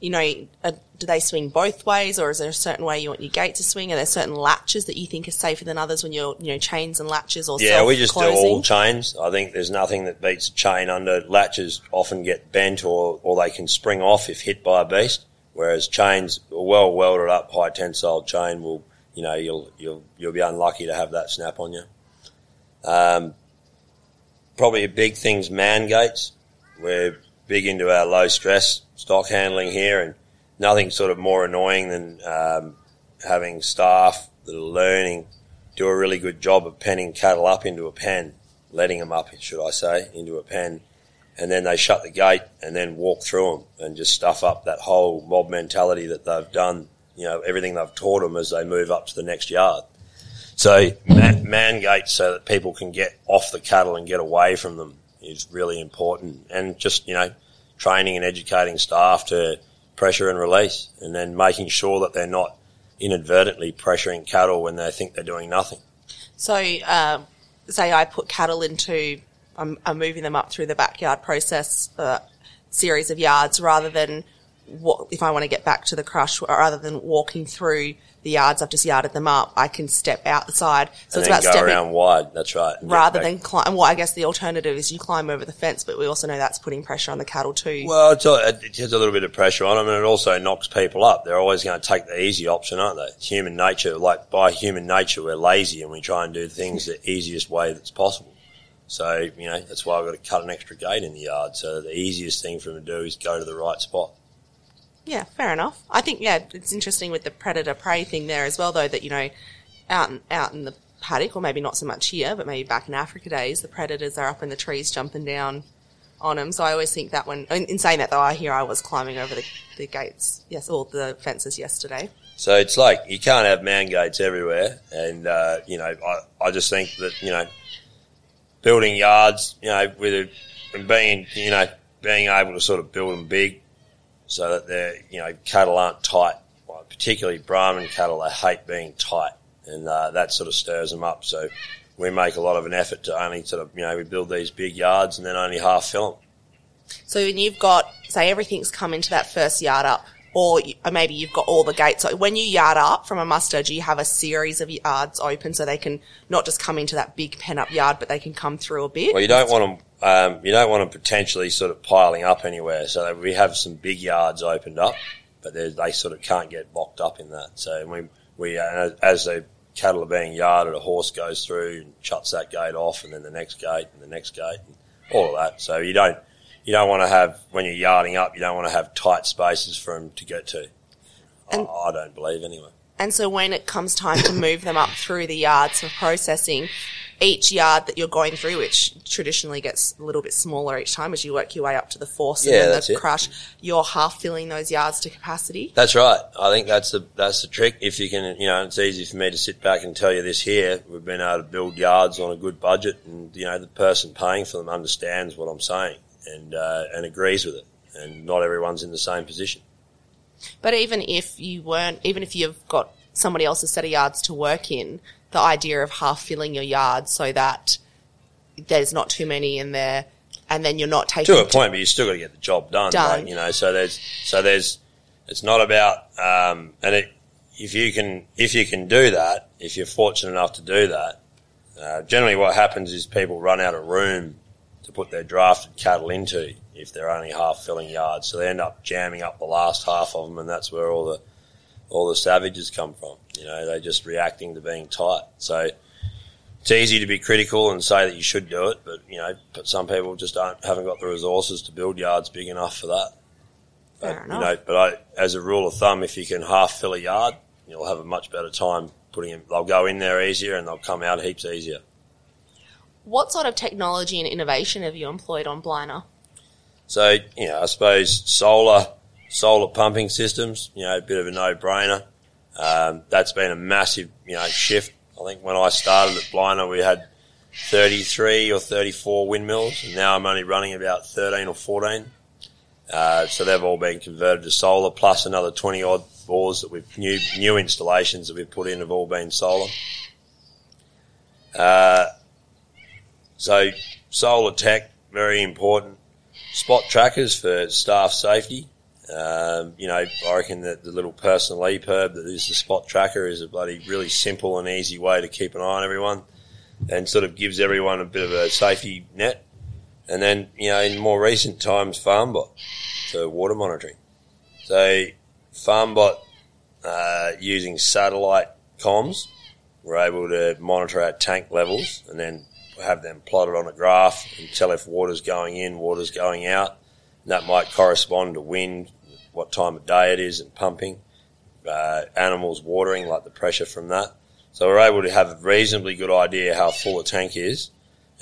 you know, uh do they swing both ways, or is there a certain way you want your gate to swing? Are there certain latches that you think are safer than others when you're, you know, chains and latches or something? Yeah, we just do all chains. I think there's nothing that beats a chain under latches. Often get bent or or they can spring off if hit by a beast. Whereas chains, a well welded up high tensile chain will, you know, you'll you'll you'll be unlucky to have that snap on you. Um, probably a big thing's man gates. We're big into our low stress stock handling here, and nothing sort of more annoying than um, having staff that are learning do a really good job of penning cattle up into a pen, letting them up, should I say, into a pen, and then they shut the gate and then walk through them and just stuff up that whole mob mentality that they've done, you know, everything they've taught them as they move up to the next yard. So man, man gates so that people can get off the cattle and get away from them is really important, and just you know, training and educating staff to pressure and release, and then making sure that they're not inadvertently pressuring cattle when they think they're doing nothing. So, uh, say I put cattle into, I'm, I'm moving them up through the backyard process, uh, series of yards rather than what, if I want to get back to the crush, rather than walking through the yards, I've just yarded them up, I can step outside. So and it's about go stepping around wide. That's right. rather than climb. Well, I guess the alternative is you climb over the fence, but we also know that's putting pressure on the cattle too. Well, it's a, it has a little bit of pressure on them, and it also knocks people up. They're always going to take the easy option, aren't they? It's human nature. Like by human nature, we're lazy and we try and do things the easiest way that's possible. So, you know, that's why I've got to cut an extra gate in the yard. So the easiest thing for them to do is go to the right spot. Yeah, fair enough. I think yeah, it's interesting with the predator prey thing there as well, though that you know, out out in the paddock, or maybe not so much here, but maybe back in Africa days, the predators are up in the trees jumping down on them. So I always think that when, in, in saying that though, I hear I was climbing over the, the gates, yes, or the fences yesterday. So it's like you can't have man gates everywhere, and uh, you know, I, I just think that you know, building yards, you know, with a, and being you know being able to sort of build them big, so that they're you know cattle aren't tight. Well, particularly Brahman cattle, they hate being tight, and uh, that sort of stirs them up. So we make a lot of an effort to only sort of you know we build these big yards and then only half fill them. So when you've got, say, everything's come into that first yard up, or, maybe you've got all the gates. So when you yard up from a muster, do you have a series of yards open so they can not just come into that big pen up yard, but they can come through a bit? Well, you don't want them. Um, you don't want them potentially sort of piling up anywhere. So we have some big yards opened up, but they sort of can't get locked up in that. So we we uh, as the cattle are being yarded, a horse goes through and shuts that gate off, and then the next gate and the next gate, and all of that. So you don't you don't want to have when you're yarding up, you don't want to have tight spaces for them to get to. And- I, I don't believe anyway. And so when it comes time to move them up through the yards for processing, each yard that you're going through, which traditionally gets a little bit smaller each time as you work your way up to the force Yeah, and then the it. crush, you're half filling those yards to capacity. That's right. I think that's the that's the trick. If you can, you know, it's easy for me to sit back and tell you this here. We've been able to build yards on a good budget, and you know, the person paying for them understands what I'm saying and uh, and agrees with it. And not everyone's in the same position. But even if you weren't, even if you've got somebody else's set of yards to work in, the idea of half filling your yard so that there's not too many in there and then you're not taking to a point, but you still got to get the job done. Done. Like, you know, so there's so there's it's not about um, and it, if you can if you can do that, if you're fortunate enough to do that, uh, generally what happens is people run out of room to put their drafted cattle into if they're only half filling yards, so they end up jamming up the last half of them, and that's where all the all the savages come from. You know, they're just reacting to being tight. So it's easy to be critical and say that you should do it, but you know, but some people just don't haven't got the resources to build yards big enough for that. Fair But, enough. You know, but I, as a rule of thumb, if you can half fill a yard, you'll have a much better time putting them. They'll go in there easier and they'll come out heaps easier. What sort of technology and innovation have you employed on Blina? So, you know, I suppose solar, solar pumping systems, you know, a bit of a no-brainer. Um, that's been a massive, you know, shift. I think when I started at Blina, we had 33 or 34 windmills, and now I'm only running about 13 or 14. Uh, so they've all been converted to solar, plus another 20 odd bores that we've, new, new installations that we've put in have all been solar. Uh, so solar tech, very important spot trackers for staff safety. Um, you know, I reckon that the little personal EPIRB that is the spot tracker is a bloody really simple and easy way to keep an eye on everyone and sort of gives everyone a bit of a safety net. And then, you know, in more recent times, FarmBot for water monitoring. So FarmBot, uh, using satellite comms, we're able to monitor our tank levels and then have them plotted on a graph and tell if water's going in, water's going out. And that might correspond to wind, what time of day it is, and pumping. Uh, animals watering, like the pressure from that. So we're able to have a reasonably good idea how full a tank is,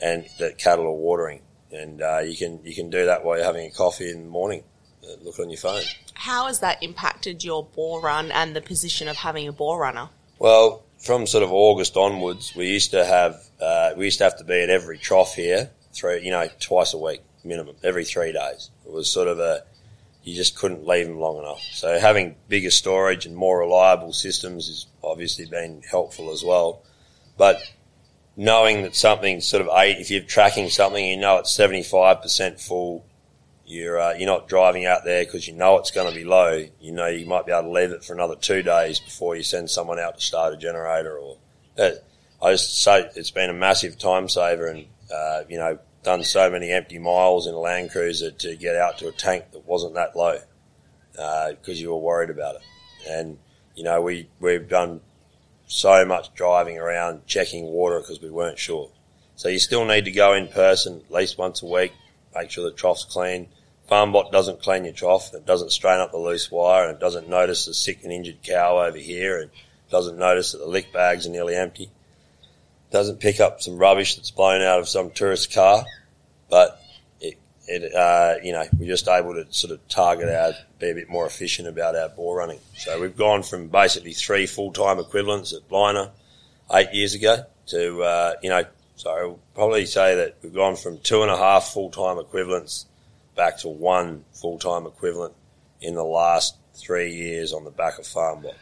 and that cattle are watering. And uh, you can you can do that while you're having a coffee in the morning. Uh, look on your phone. How has that impacted your bore run and the position of having a bore runner? Well, from sort of August onwards, we used to have uh, we used to have to be at every trough here, three you know twice a week minimum, every three days. It was sort of a you just couldn't leave them long enough. So having bigger storage and more reliable systems has obviously been helpful as well. But knowing that something's sort of eight, if you're tracking something, you know it's seventy five percent full. You're uh, you're not driving out there because you know it's going to be low. You know you might be able to leave it for another two days before you send someone out to start a generator. Or uh, I just say it's been a massive time saver, and uh, you know done so many empty miles in a Land Cruiser to get out to a tank that wasn't that low because you were worried about it. And you know we we've done so much driving around checking water because we weren't sure. So you still need to go in person at least once a week, make sure the trough's clean. FarmBot doesn't clean your trough, it doesn't strain up the loose wire, and it doesn't notice the sick and injured cow over here, and doesn't notice that the lick bags are nearly empty. Doesn't pick up some rubbish that's blown out of some tourist car, but it, it uh, you know, we're just able to sort of target our, be a bit more efficient about our bore running. So we've gone from basically three full-time equivalents at Blina eight years ago to, uh, you know, so I'll probably say that we've gone from two and a half full-time equivalents back to one full-time equivalent in the last three years on the back of FarmBot.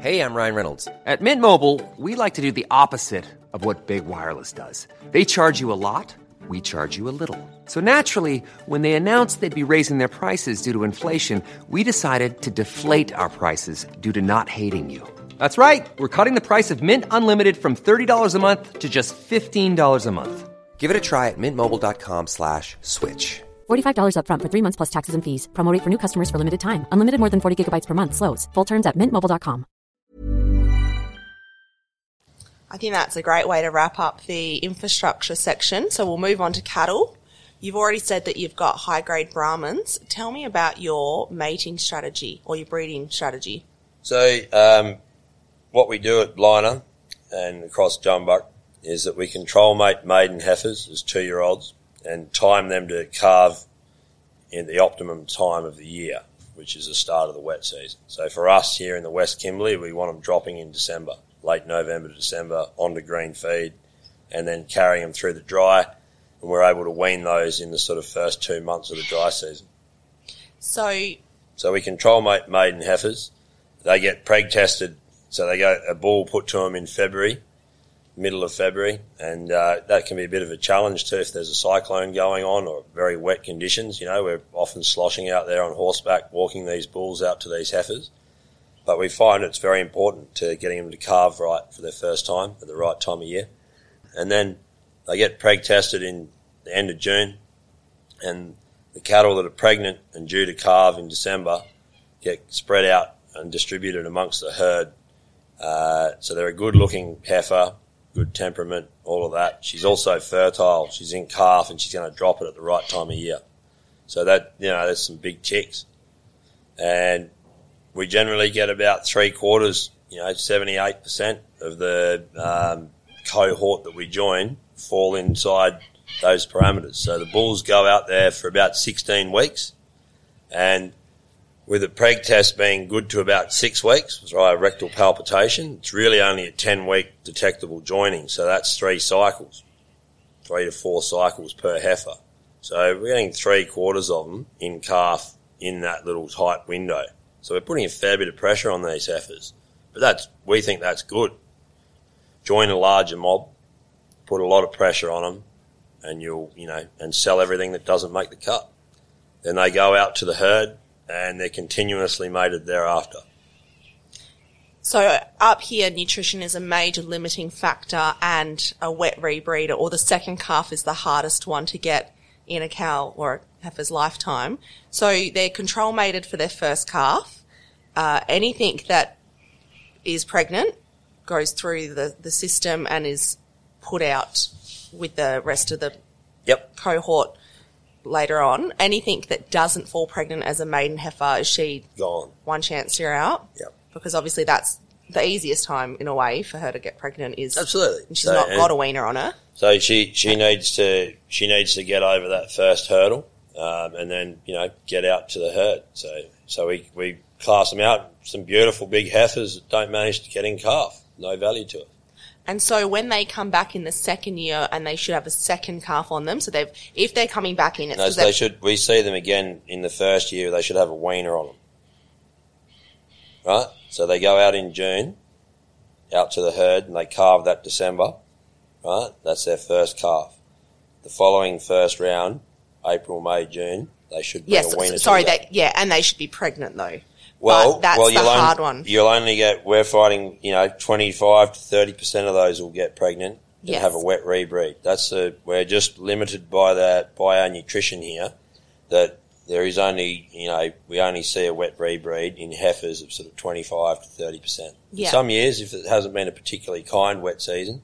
Hey, I'm Ryan Reynolds. At Mint Mobile, we like to do the opposite of what Big Wireless does. They charge you a lot, we charge you a little. So naturally, when they announced they'd be raising their prices due to inflation, we decided to deflate our prices due to not hating you. That's right. We're cutting the price of Mint Unlimited from $30 a month to just $15 a month. Give it a try at mintmobile.com slash switch. $45 upfront for three months plus taxes and fees. Promo rate for new customers for limited time. Unlimited more than 40 gigabytes per month. Slows. Full terms at mintmobile.com. I think that's a great way to wrap up the infrastructure section. So we'll move on to cattle. You've already said that you've got high grade Brahmans. Tell me about your mating strategy or your breeding strategy. So, um, what we do at Blina and across Jumbuck is that we control mate maiden heifers as two year olds and time them to calve in the optimum time of the year, which is the start of the wet season. So for us here in the West Kimberley, we want them dropping in December, late November to December onto green feed and then carrying them through the dry. And we're able to wean those in the sort of first two months of the dry season. So So we control mate maiden heifers. They get preg tested. So they go a bull put to them in February, middle of February, and uh, that can be a bit of a challenge too if there's a cyclone going on or very wet conditions. You know, we're often sloshing out there on horseback, walking these bulls out to these heifers. But we find it's very important to getting them to calve right for their first time at the right time of year. And then they get preg tested in the end of June, and the cattle that are pregnant and due to calve in December get spread out and distributed amongst the herd. Uh, so they're a good looking heifer, good temperament, all of that. She's also fertile. She's in calf and she's going to drop it at the right time of year. So that, you know, there's some big chicks. And we generally get about three quarters, you know, 78% of the um, cohort that we join fall inside those parameters. So the bulls go out there for about 16 weeks and with the preg test being good to about six weeks, via rectal palpitation, it's really only a 10 week detectable joining. So that's three cycles, three to four cycles per heifer. So we're getting three quarters of them in calf in that little tight window. So we're putting a fair bit of pressure on these heifers. But that's, we think that's good. Join a larger mob, put a lot of pressure on them, and you'll, you know, and sell everything that doesn't make the cut. Then they go out to the herd, and they're continuously mated thereafter. So up here, nutrition is a major limiting factor and a wet rebreeder or the second calf is the hardest one to get in a cow or a heifer's lifetime. So they're control mated for their first calf. Uh, anything that is pregnant goes through the, the system and is put out with the rest of the Yep. cohort later on. Anything that doesn't fall pregnant as a maiden heifer, is she Gone. one chance you're out? Yep. Because obviously that's the easiest time in a way for her to get pregnant is Absolutely. she's So, not got a weaner on her. So she, she needs to she needs to get over that first hurdle, um, and then you know get out to the herd. So so we, we class them out. Some beautiful big heifers that don't manage to get in calf. No value to it. And so when they come back in the second year and they should have a second calf on them, so they've if they're coming back in, it's No, so they should. We see them again in the first year. They should have a weaner on them, right? So they go out in June, out to the herd, and they calve that December, right? That's their first calf. The following first round, April, May, June, they should yes, a weaner. Yes, sorry, that. they, yeah, and they should be pregnant though. Well, but that's well, the hard only, one. You'll only get. We're fighting. You know, twenty-five to thirty percent of those will get pregnant and Yes. have a wet rebreed. That's the. We're just limited by that by our nutrition here. That there is only, you know, we only see a wet rebreed in heifers of sort of 25 to 30%. Yeah. Some years, if it hasn't been a particularly kind wet season,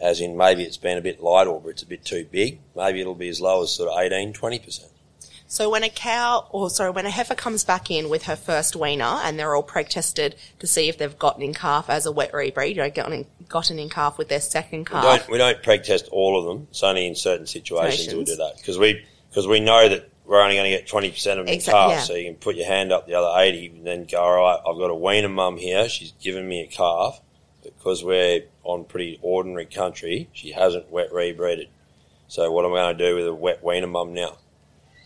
as in maybe it's been a bit light or it's a bit too big, maybe it'll be as low as sort of 18, 20%. So when a cow, or sorry, when a heifer comes back in with her first weaner and they're all preg tested to see if they've gotten in calf as a wet rebreed, you know, gotten, gotten in calf with their second We calf. don't, we don't preg test all of them. It's only in certain situations we'll do that. Because we, because we know that we're only going to get 20% of them in calf. yeah. So you can put your hand up the other 80 and then go, all right, I've got a weaner mum here. She's given me a calf. Because we're on pretty ordinary country, she hasn't wet rebreeded. So what am I going to do with a wet weaner mum now?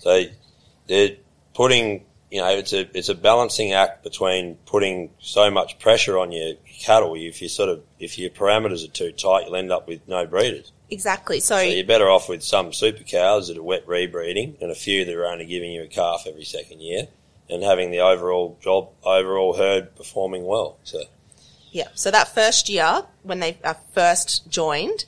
So they're putting, you know, it's a it's a balancing act between putting so much pressure on your cattle. If you sort of if your parameters are too tight, you'll end up with no breeders. Exactly. So, So you're better off with some super cows that are wet rebreeding and a few that are only giving you a calf every second year, and having the overall job overall herd performing well. So yeah. So that first year, when they are first joined,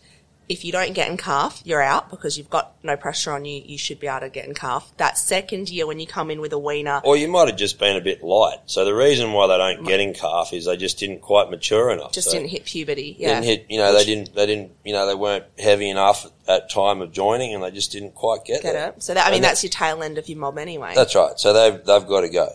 if you don't get in calf, you're out because you've got no pressure on you. You should be able to get in calf. That second year, when you come in with a weaner, or you might have just been a bit light. So the reason why they don't get in calf is they just didn't quite mature enough. just So- didn't hit puberty. Yeah. didn't hit. You know, they didn't. They didn't. You know, they weren't heavy enough at time of joining, and they just didn't quite get, Get there. it? So that, I mean, And that's your tail end of your mob anyway. That's right. So they've they've got to go.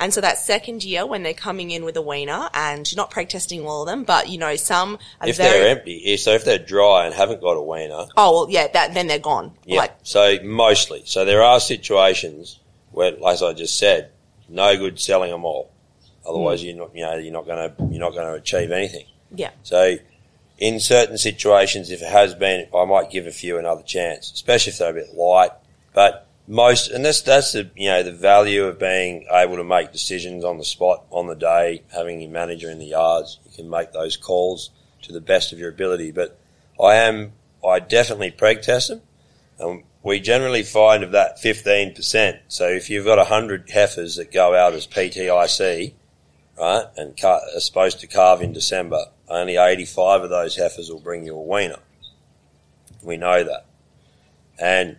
And so that second year when they're coming in with a weaner and you're not preg testing all of them, but you know, some are If very, they're empty, so if they're dry and haven't got a weaner, oh, well, yeah, that, then they're gone. yeah. Like, so mostly, so there are situations where, as I just said, no good selling them all. Otherwise, hmm. you're not, you know, you're not going to you're not going to achieve anything. yeah. So, in certain situations, if it has been, I might give a few another chance, especially if they're a bit light. But most, and that's that's the you know the value of being able to make decisions on the spot on the day, having your manager in the yards. You can make those calls to the best of your ability. But I am, I definitely preg test them. And we generally find of that 15%. So if you've got 100 heifers that go out as PTIC, right, and car- are supposed to carve in December, only 85 of those heifers will bring you a weaner. We know that. And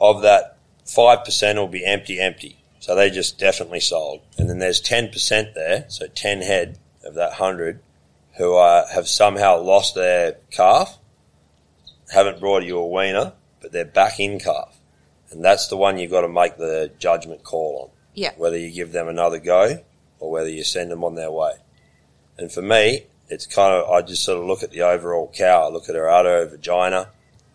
of that, 5% will be empty, empty. So they just definitely sold. And then there's 10% there, so 10 head of that 100 who are, have somehow lost their calf, haven't brought you a weaner, but they're back in calf. And that's the one you've got to make the judgment call on Yeah. whether you give them another go or whether you send them on their way. And for me, it's kind of I just sort of look at the overall cow. I look at her udder, her vagina,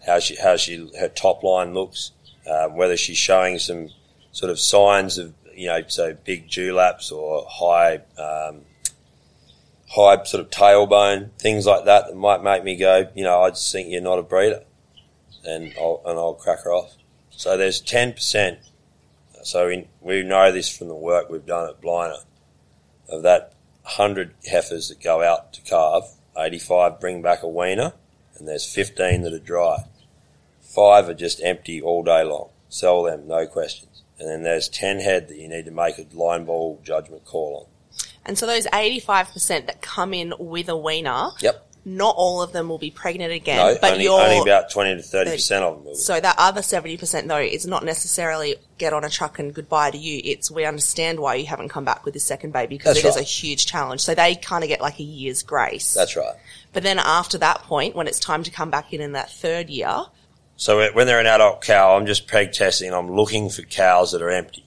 how she how she her top line looks, um, whether she's showing some sort of signs of you know so big dewlaps or high um, high sort of tailbone things like that that might make me go you know I just think you're not a breeder, and I'll and I'll crack her off. So there's ten percent so in, we know this from the work we've done at Blina. Of that 100 heifers that go out to calve, 85 bring back a weaner, and there's 15 that are dry. Five are just empty all day long. Sell them, no questions. And then there's 10 head that you need to make a line ball judgment call on. And so those 85% that come in with a weaner, Yep. not all of them will be pregnant again, No, but only, only about 20 to 30% of them will be. so that other 70% though is not necessarily get on a truck and goodbye to you. It's we understand why you haven't come back with this second baby because That's it is right. a huge challenge. So they kind of get like a year's grace. That's right. But then after that point, when it's time to come back in in that third year, So when they're an adult cow, I'm just preg testing. I'm looking for cows that are empty.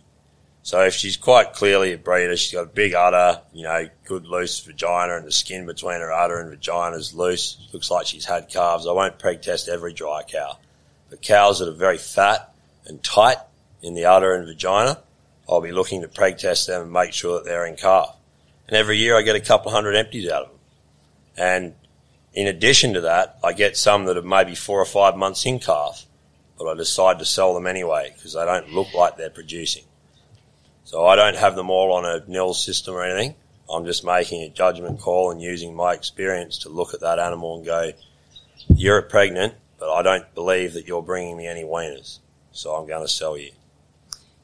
So if she's quite clearly a breeder, she's got a big udder, you know, good loose vagina, and the skin between her udder and vagina is loose. Looks like she's had calves. I won't preg test every dry cow, but cows that are very fat and tight in the udder and vagina, I'll be looking to preg test them and make sure that they're in calf. And every year I get a couple hundred empties out of them. And in addition to that, I get some that are maybe four or five months in calf, but I decide to sell them anyway because they don't look like they're producing. So I don't have them all on a nil system or anything. I'm just making a judgment call and using my experience to look at that animal and go, you're pregnant, but I don't believe that you're bringing me any weaners. So I'm going to sell you.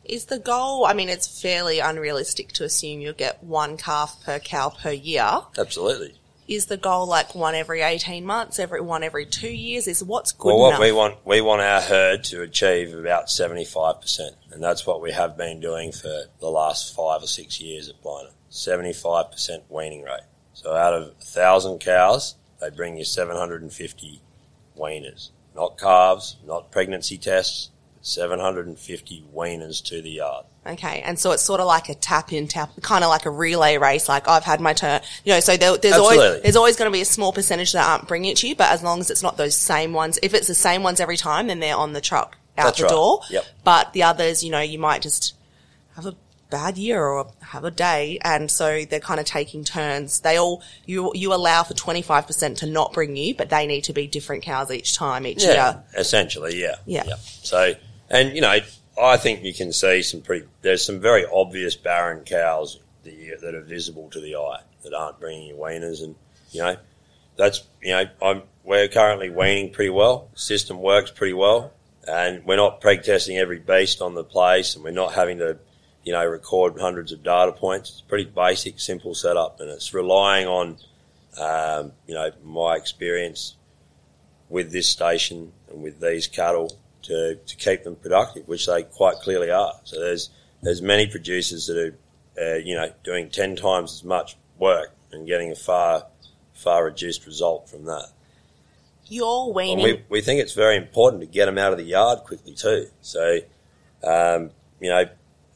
is the goal, I mean, it's fairly unrealistic to assume you'll get one calf per cow per year. Absolutely. Is the goal like one every 18 months, every one every two years? Is what's good Well, what enough? we want, we want our herd to achieve about 75%. And that's what we have been doing for the last five or six years at Blina. 75% weaning rate. So out of a thousand cows, they bring you 750 weaners. Not calves, not pregnancy tests, 750 weaners to the yard. Okay, and so it's sort of like a tap in, tap, kind of like a relay race. Like I've had my turn, you know. So there, there's always there's always going to be a small percentage that aren't bringing it to you, but as long as it's not those same ones, if it's the same ones every time, then they're on the truck out That's the right. door. Yep. But the others, you know, you might just have a bad year or have a day, and so they're kind of taking turns. They all you you allow for twenty five percent to not bring you, but they need to be different cows each time each year. essentially, yeah. Yeah. So, and you know, I think you can see some pretty, there's some very obvious barren cows that, are visible to the eye that aren't bringing you weaners. And, you know, that's, you know, I'm, we're currently weaning pretty well. System works pretty well. And we're not preg testing every beast on the place and we're not having to, you know, record hundreds of data points. It's pretty basic, simple setup and it's relying on, um, you know, my experience with this station and with these cattle to, to keep them productive, which they quite clearly are. So there's there's many producers that are uh, you know doing ten times as much work and getting a far far reduced result from that. You're And weaning. we we think it's very important to get them out of the yard quickly too. So um, you know.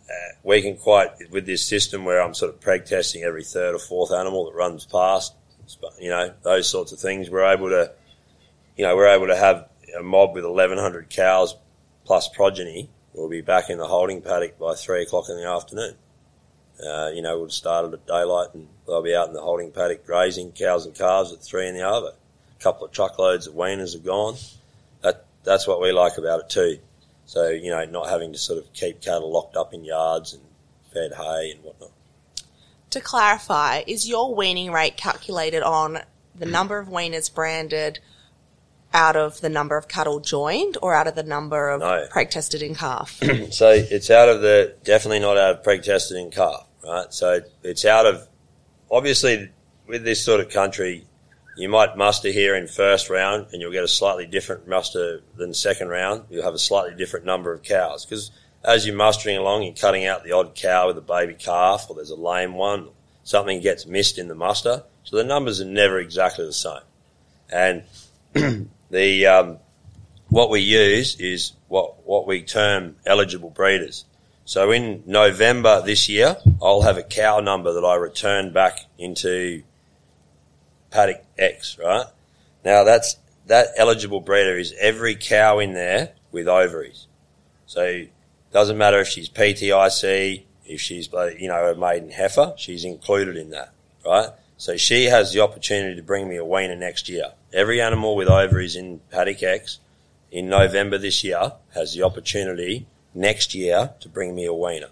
Uh, we can quite with this system where I'm sort of preg testing every third or fourth animal that runs past, you know, those sorts of things. We're able to, you know, we're able to have a mob with 1,100 cows plus progeny. We'll be back in the holding paddock by three o'clock in the afternoon. Uh, you know, we'll start at daylight and they'll be out in the holding paddock grazing cows and calves at three in the arvo. A couple of truckloads of weaners are gone. That, that's what we like about it too. So, you know, not having to sort of keep cattle locked up in yards and fed hay and whatnot. To clarify, is your weaning rate calculated on the number of weaners branded out of the number of cattle joined or out of the number of No. preg tested in calf? So it's out of the definitely not out of preg tested in calf, right? So it's out of obviously with this sort of country, you might muster here in first round and you'll get a slightly different muster than second round. You'll have a slightly different number of cows because as you're mustering along, you're cutting out the odd cow with a baby calf or there's a lame one. Something gets missed in the muster. So the numbers are never exactly the same. And the, um, what we use is what, what we term eligible breeders. So in November this year, I'll have a cow number that I return back into paddock X, right? Now that's, that eligible breeder is every cow in there with ovaries. So doesn't matter if she's PTIC, if she's, you know, a maiden heifer, she's included in that, right? So she has the opportunity to bring me a weaner next year. Every animal with ovaries in paddock X in November this year has the opportunity next year to bring me a weaner.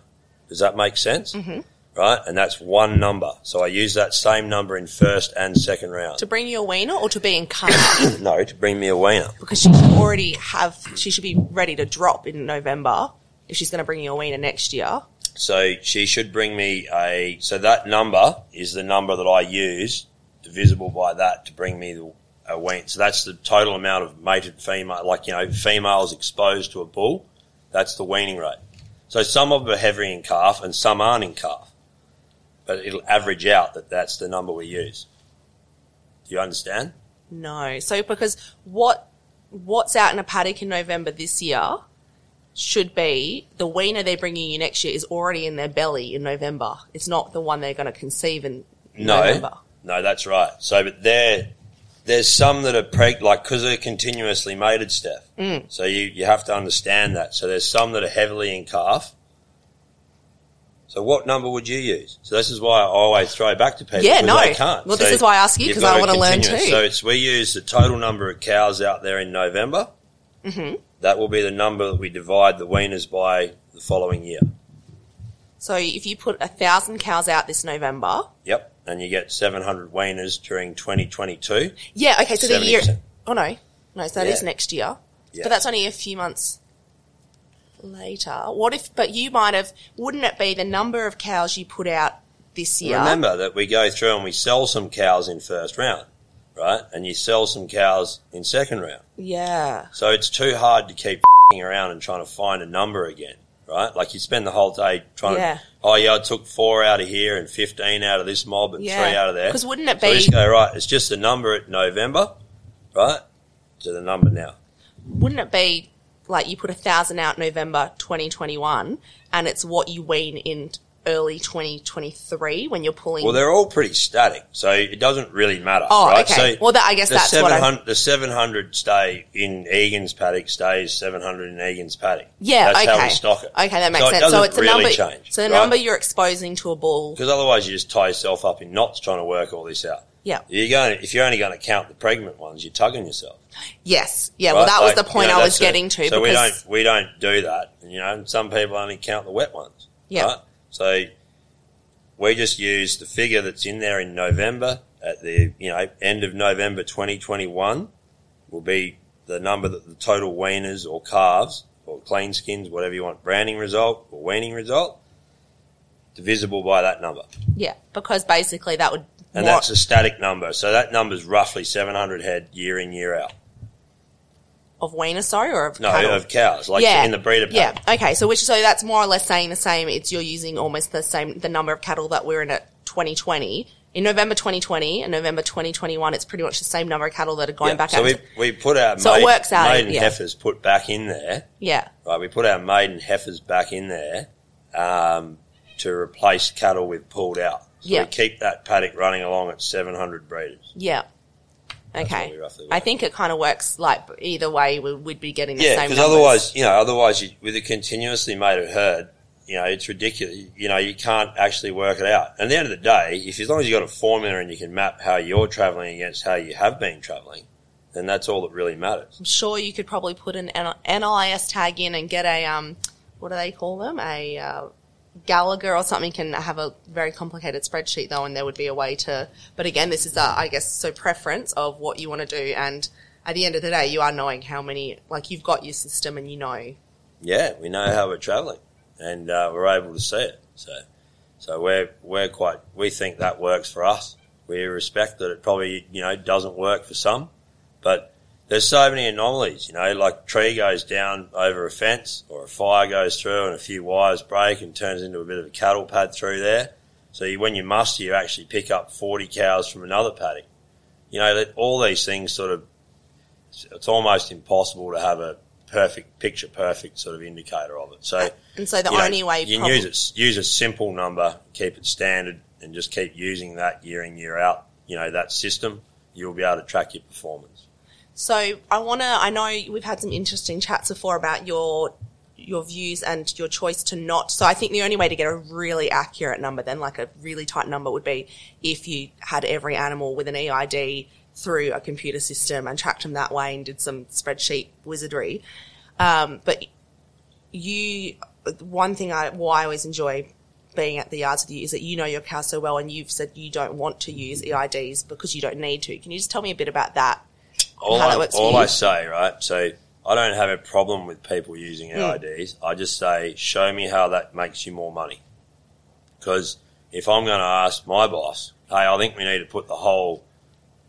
Does that make sense? Mm-hmm. Right? And that's one number. So I use that same number in first and second round. to bring you a weaner or to be in calf? no, to bring me a weaner. because she should already have, she should be ready to drop in November if she's going to bring you a weaner next year. So she should bring me a, so that number is the number that I use, divisible by that to bring me the, a wean. So that's the total amount of mated female, like, you know, females exposed to a bull. That's the weaning rate. So some of them are heavy in calf and some aren't in calf. But it'll average out that that's the number we use. Do you understand? No. So because what what's out in a paddock in November this year should be the weaner they're bringing you next year is already in their belly in November. It's not the one they're going to conceive in No, November. no, that's right. So, but there, there's some that are preg, like, because they're continuously mated, Steph. Mm. So you, you have to understand that. So there's some that are heavily in calf. So what number would you use? So this is why I always throw back to people. Yeah, no. they can't. Well, this is why I ask you, you've 'cause got I wanna learn too. So it's, we use the total number of cows out there in November. Mm-hmm. That will be the number that we divide the weaners by the following year. So if you put a thousand cows out this November, Yep. And you get 700 weaners during 2022. yeah, okay, so the year. Oh no, no, so that Yeah. is next year, Yeah. but that's only a few months later. What if? But you might have. Wouldn't it be the number of cows you put out this year. Remember that we go through and we sell some cows in first round, right? And you sell some cows in second round. Yeah. So it's too hard to keep around and trying to find a number again, right? Like you spend the whole day trying Yeah. to, oh yeah, I took four out of here and 15 out of this mob and Yeah. three out of there. Because wouldn't it So be- just go, right, it's just a number at November, right? To the number now. Wouldn't it be like you put a thousand out November 2021 and it's what you wean in early 2023 when you're pulling? Well, they're all pretty static, so it doesn't really matter. Oh, right? okay. Well, that- I guess that's what I- 700 The 700 stay in Egan's paddock stays 700 in Egan's paddock. yeah, That's okay. how we stock it. Okay, that makes so sense. It so it's a really number. change. so the right? number you're exposing to a bull. Because otherwise, you just tie yourself up in knots trying to work all this out. Yeah. You're going. If you're only going to count the pregnant ones, you're tugging yourself. Yes. Yeah. Well, right? that was the point you know, I was getting to. So we don't we don't do that. You know, and some people only count the wet ones. Yeah. Right? So we just use the figure that's in there in November at the you know end of November 2021 will be the number that the total weaners or calves or clean skins, whatever you want, branding result or weaning result, divisible by that number. Yeah, because basically that would. And that's a static number. So that number's roughly 700 head year in, year out. Of weaner, sorry, or of No, cattle? of cows, like in the breeder Yeah. Okay. So which so that's more or less saying the same. It's you're using almost the same the number of cattle that we're in at 2020 in November 2020 and November 2021. It's pretty much the same number of cattle that are going Yeah, back so out. we, we put our So it maiden, works out, maiden yeah. heifers put back in there, yeah. right? We put our maiden heifers back in there um, to replace cattle we've pulled out. So Yeah. we keep that paddock running along at 700 breeders. Yeah. Okay. I think it kind of works like either way. We would be getting the Yeah, same. because otherwise, you know, otherwise you, with a continuously mated herd, you know, it's ridiculous. You know, you can't actually work it out. And at the end of the day, if as long as you've got a formula and you can map how you're travelling against how you have been travelling, then that's all that really matters. I'm sure you could probably put an NIS tag in and get a um, what do they call them? A uh, Gallagher or something can have a very complicated spreadsheet though, and there would be a way to. But again, this is a, I guess, so preference of what you want to do, and at the end of the day, you are knowing how many. Like you've got your system, and you know. Yeah, we know how we're travelling, and uh, we're able to see it. So, so we're we're quite. We think that works for us. We respect that it probably you know doesn't work for some, but there's so many anomalies. You know, like a tree goes down over a fence, or a fire goes through, and a few wires break and turns into a bit of a cattle pad through there. So you, when you muster, you actually pick up 40 cows from another paddock. You know, all these things sort of. It's almost impossible to have a perfect picture, perfect sort of indicator of it. So And so the you know, only way you can use it, use a simple number, keep it standard, and just keep using that year in year out. You know that system, you'll be able to track your performance. So I want to. I know we've had some interesting chats before about your your views and your choice to not. So I think the only way to get a really accurate number, then like a really tight number, would be if you had every animal with an EID through a computer system and tracked them that way and did some spreadsheet wizardry. Um, but you, one thing I why I always enjoy being at the yards with you is that you know your cow so well, and you've said you don't want to use EIDs because you don't need to. Can you just tell me a bit about that? All, how I, that works for you. I say, right? So I don't have a problem with people using Hmm. EIDs. I just say, show me how that makes you more money. Because if I'm going to ask my boss, hey, I think we need to put the whole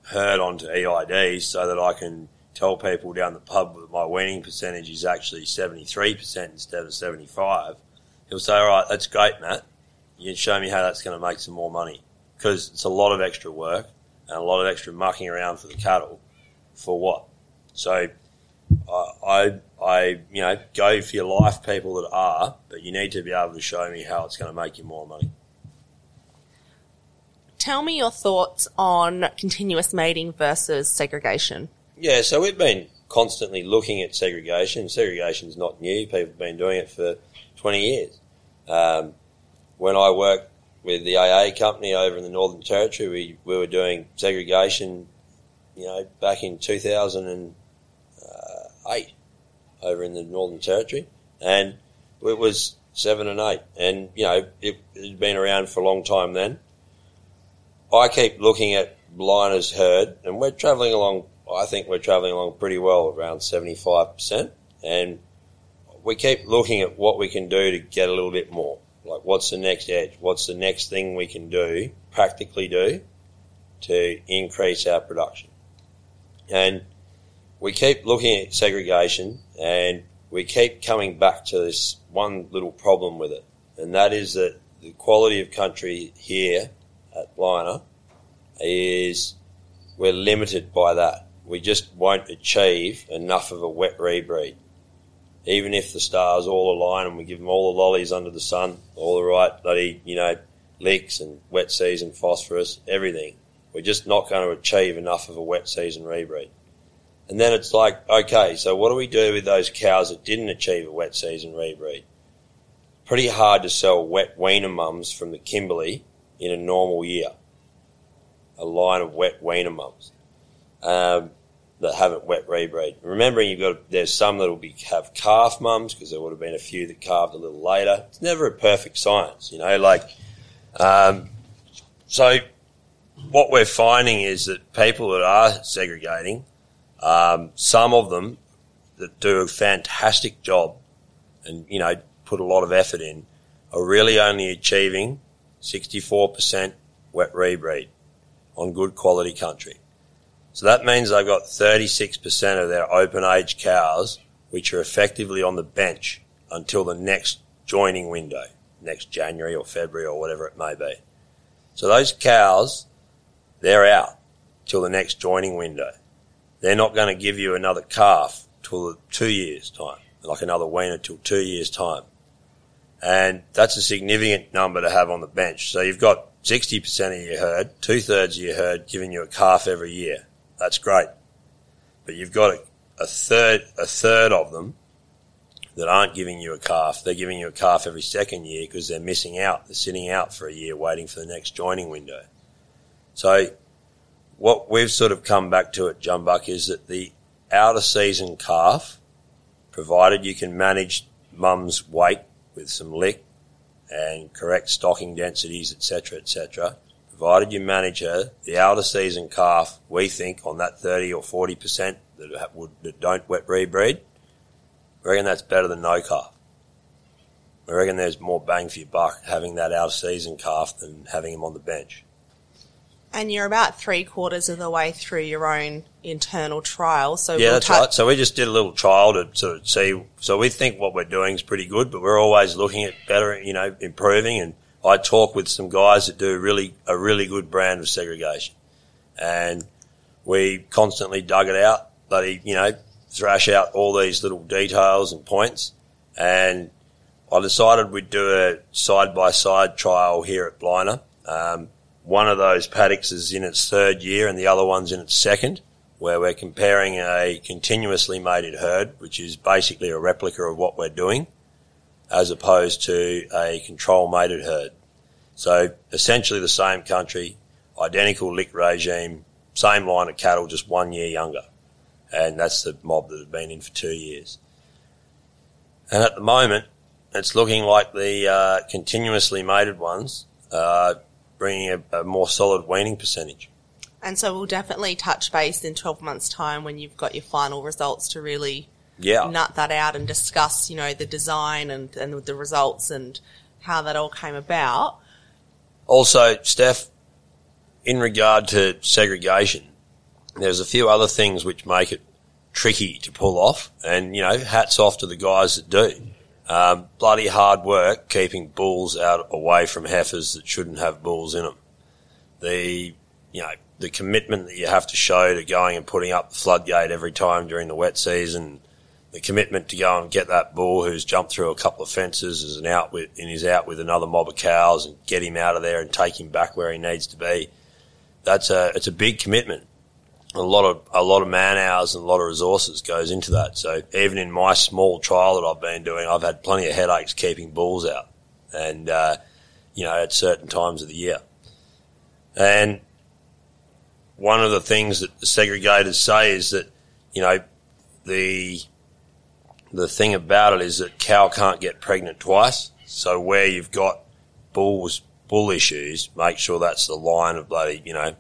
herd onto EIDs so that I can tell people down the pub that my weaning percentage is actually 73% instead of 75, he'll say, all right, that's great, Matt. You can show me how that's going to make some more money. Because it's a lot of extra work and a lot of extra mucking around for the cattle. For what? So I, I, I, you know, go for your life, people that are, but you need to be able to show me how it's going to make you more money. Tell me your thoughts on continuous mating versus segregation. Yeah, so we've been constantly looking at segregation. Segregation is not new. People have been doing it for 20 years. Um, when I worked with the AA company over in the Northern Territory, we, we were doing segregation, you know, back in 2008 uh, over in the Northern Territory. And it was seven and eight. And, you know, it had been around for a long time then. I keep looking at Blina's herd, and we're travelling along. I think we're travelling along pretty well, around seventy-five percent, and we keep looking at what we can do to get a little bit more. Like, what's the next edge? What's the next thing we can do, practically do, to increase our production? And we keep looking at segregation and we keep coming back to this one little problem with it. And that is that the quality of country here at Blina is we're limited by that. We just won't achieve enough of a wet rebreed. Even if the stars all align and we give them all the lollies under the sun, all the right bloody, you know, licks and wet season phosphorus, everything. We're just not going to achieve enough of a wet season rebreed. And then it's like, okay, so what do we do with those cows that didn't achieve a wet season rebreed? Pretty hard to sell wet weaner mums from the Kimberley in a normal year. A line of wet weaner mums um, that haven't wet rebreed. Remembering you've got there's some that'll be have calf mums because there would have been a few that calved a little later. It's never a perfect science, you know. Like, um, so what we're finding is that people that are segregating um, some of them that do a fantastic job and, you know, put a lot of effort in are really only achieving 64% wet rebreed on good quality country. So that means they've got 36% of their open age cows which are effectively on the bench until the next joining window, next January or February or whatever it may be. So those cows, they're out till the next joining window they're not going to give you another calf till two years time, like another weaner till two years time. And that's a significant number to have on the bench. So you've got 60% of your herd, two thirds of your herd giving you a calf every year. That's great. But you've got a, a third, a third of them that aren't giving you a calf. They're giving you a calf every second year because they're missing out. They're sitting out for a year waiting for the next joining window. So what we've sort of come back to at Jumbuck is that the outer season calf, provided you can manage mum's weight with some lick and correct stocking densities, etc., etc., provided you manage her, the outer season calf, we think on that 30 or 40% that, would, that don't wet rebreed, we reckon that's better than no calf. We reckon there's more bang for your buck having that outer season calf than having him on the bench. And you're about three quarters of the way through your own internal trial. So yeah, we'll that's right. So we just did a little trial to sort of see. So we think what we're doing is pretty good, but we're always looking at better, you know, improving. And I talk with some guys that do really a really good brand of segregation, and we constantly dug it out. But he, you know, thrash out all these little details and points, and I decided we'd do a side by side trial here at Blina. Um, one of those paddocks is in its third year and the other one's in its second, where we're comparing a continuously mated herd, which is basically a replica of what we're doing, as opposed to a control mated herd. So essentially the same country, identical lick regime, same line of cattle, just one year younger. And that's the mob that have been in for two years. And at the moment, it's looking like the uh, continuously mated ones uh, bringing a, a more solid weaning percentage. And so we'll definitely touch base in 12 months' time when you've got your final results to really yeah. nut that out and discuss, you know, the design and, and the results and how that all came about. Also, Steph, in regard to segregation, there's a few other things which make it tricky to pull off. And, you know, hats off to the guys that do. Um, bloody hard work keeping bulls out away from heifers that shouldn't have bulls in them. The, you know, the commitment that you have to show to going and putting up the floodgate every time during the wet season, the commitment to go and get that bull who's jumped through a couple of fences as an out with, and is out with another mob of cows and get him out of there and take him back where he needs to be. That's a, it's a big commitment a lot of a lot of man hours and a lot of resources goes into that. So even in my small trial that I've been doing, I've had plenty of headaches keeping bulls out, and uh, you know at certain times of the year. And one of the things that the segregators say is that you know the the thing about it is that cow can't get pregnant twice. So where you've got bulls bull issues, make sure that's the line of bloody you know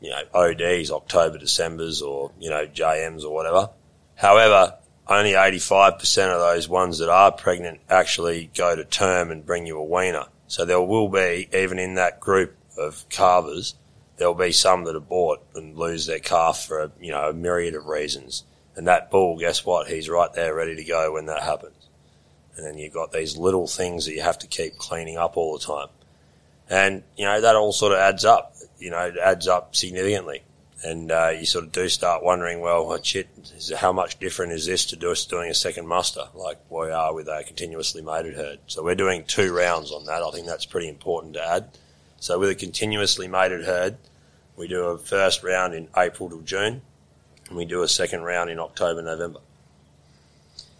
you know, ODs, October, Decembers, or, you know, JMs or whatever. However, only 85% of those ones that are pregnant actually go to term and bring you a weaner. So there will be, even in that group of calvers, there'll be some that are bought and lose their calf for a, you know, a myriad of reasons. And that bull, guess what? He's right there ready to go when that happens. And then you've got these little things that you have to keep cleaning up all the time. And, you know, that all sort of adds up. You know, it adds up significantly. And uh, you sort of do start wondering, well, what shit, how much different is this to us doing a second muster, like we are with a continuously mated herd? So we're doing two rounds on that. I think that's pretty important to add. So with a continuously mated herd, we do a first round in April to June, and we do a second round in October, November.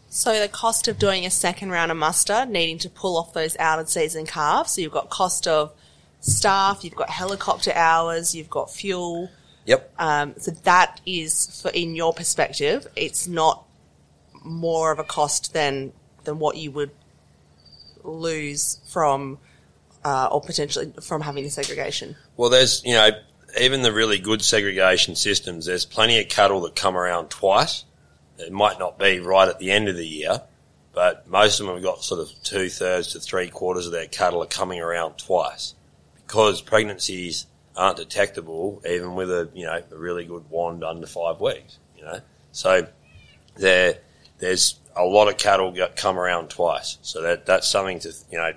So the cost of doing a second round of muster, needing to pull off those out of season calves. So you've got cost of staff, you've got helicopter hours, you've got fuel. Yep. Um, so that is, for in your perspective, it's not more of a cost than than what you would lose from, uh, or potentially from having the segregation. Well, there's, you know, even the really good segregation systems, there's plenty of cattle that come around twice. It might not be right at the end of the year, but most of them have got sort of two thirds to three quarters of their cattle are coming around twice because pregnancies aren't detectable even with a, you know, a really good wand under five weeks, you know. So there, there's a lot of cattle get, come around twice. So that, that's something to, you know,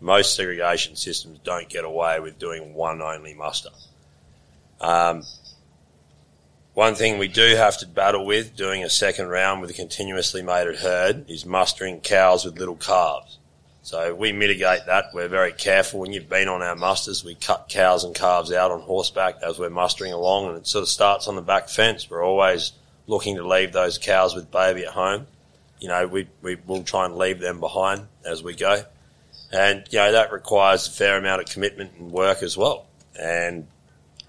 most segregation systems don't get away with doing one only muster. Um, one thing we do have to battle with doing a second round with a continuously mated herd is mustering cows with little calves. So we mitigate that. We're very careful. When you've been on our musters, we cut cows and calves out on horseback as we're mustering along and it sort of starts on the back fence. We're always looking to leave those cows with baby at home. You know, we, we will try and leave them behind as we go. And, you know, that requires a fair amount of commitment and work as well. And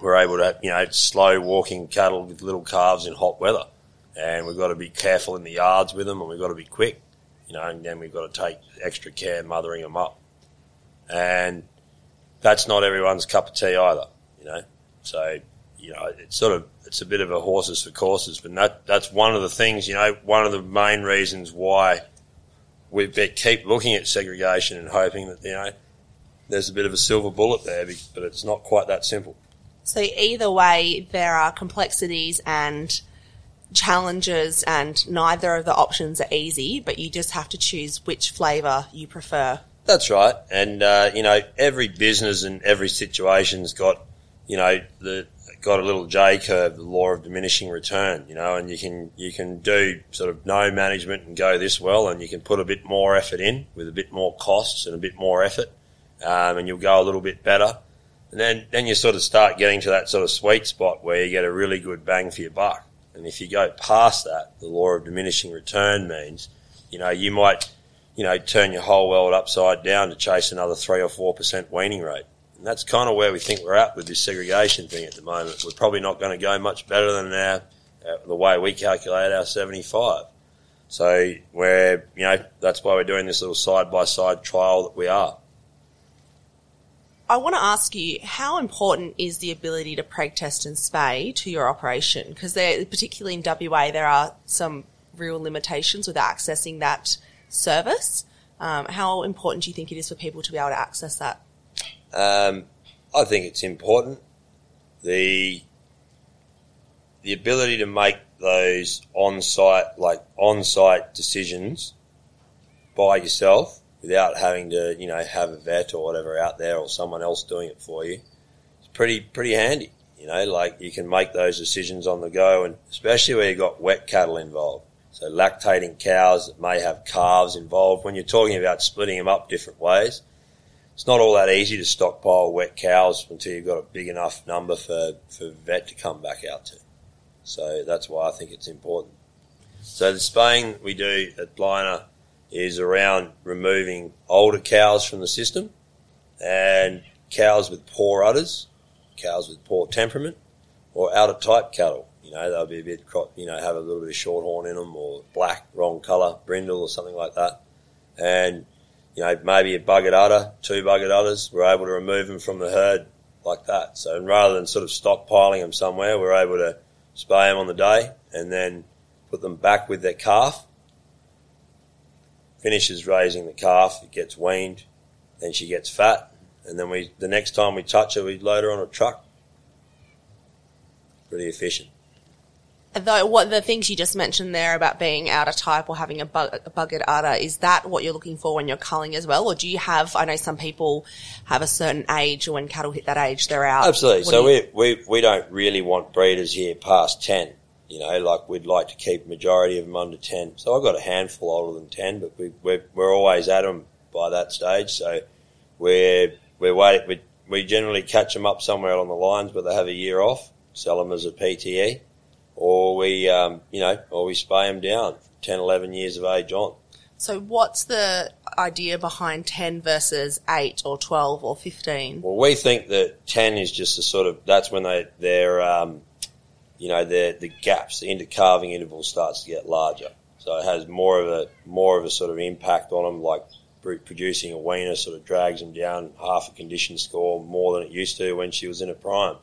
we're able to, you know, slow walking cattle with little calves in hot weather. And we've got to be careful in the yards with them and we've got to be quick, you know, and then we've got to take extra care mothering them up. And that's not everyone's cup of tea either, you know. So, you know, it's sort of, it's a bit of a horses for courses, but that, that's one of the things, you know, one of the main reasons why we keep looking at segregation and hoping that, you know, there's a bit of a silver bullet there, but it's not quite that simple. So either way, there are complexities and challenges, and neither of the options are easy. But you just have to choose which flavour you prefer. That's right, and uh, you know every business and every situation's got you know the got a little J curve, the law of diminishing return. You know, and you can you can do sort of no management and go this well, and you can put a bit more effort in with a bit more costs and a bit more effort, um, and you'll go a little bit better. And then, then you sort of start getting to that sort of sweet spot where you get a really good bang for your buck. And if you go past that, the law of diminishing return means, you know, you might, you know, turn your whole world upside down to chase another three or four percent weaning rate. And that's kind of where we think we're at with this segregation thing at the moment. We're probably not going to go much better than our, uh, the way we calculate our 75. So we're, you know, that's why we're doing this little side by side trial that we are. I want to ask you, how important is the ability to preg test and spay to your operation? Because particularly in WA, there are some real limitations with accessing that service. Um, how important do you think it is for people to be able to access that? Um, I think it's important. The the ability to make those on-site, like on-site decisions by yourself without having to, you know, have a vet or whatever out there or someone else doing it for you. It's pretty, pretty handy. You know, like you can make those decisions on the go and especially where you've got wet cattle involved. So lactating cows that may have calves involved. When you're talking about splitting them up different ways, it's not all that easy to stockpile wet cows until you've got a big enough number for, for vet to come back out to. So that's why I think it's important. So the spaying we do at Blina is around removing older cows from the system and cows with poor udders, cows with poor temperament, or out of type cattle. You know, they'll be a bit, you know, have a little bit of short horn in them or black, wrong colour, brindle or something like that. And, you know, maybe a buggered udder, two buggered udders, we're able to remove them from the herd like that. So rather than sort of stockpiling them somewhere, we're able to spay them on the day and then put them back with their calf. Finishes raising the calf, it gets weaned, then she gets fat, and then we the next time we touch her, we load her on a truck. Pretty efficient. Though what the things you just mentioned there about being out of type or having a, bug, a buggered udder, is that what you're looking for when you're culling as well? Or do you have, I know some people have a certain age or when cattle hit that age, they're out. Absolutely. What So you- we, we, we don't really want breeders here past 10. You know, like we'd like to keep majority of them under 10. So I've got a handful older than 10, but we, we're, we're always at them by that stage. So we're, we're wait, we, we generally catch them up somewhere along the lines where they have a year off, sell them as a PTE, or we, um, you know, or we spay them down 10, 11 years of age on. So what's the idea behind 10 versus 8 or 12 or 15? Well, we think that 10 is just a sort of, that's when they, they're, um, you know, the the gaps, the intercalving interval starts to get larger. So it has more of a, more of a sort of impact on them, like producing a weaner sort of drags them down half a condition score more than it used to when she was in a prime.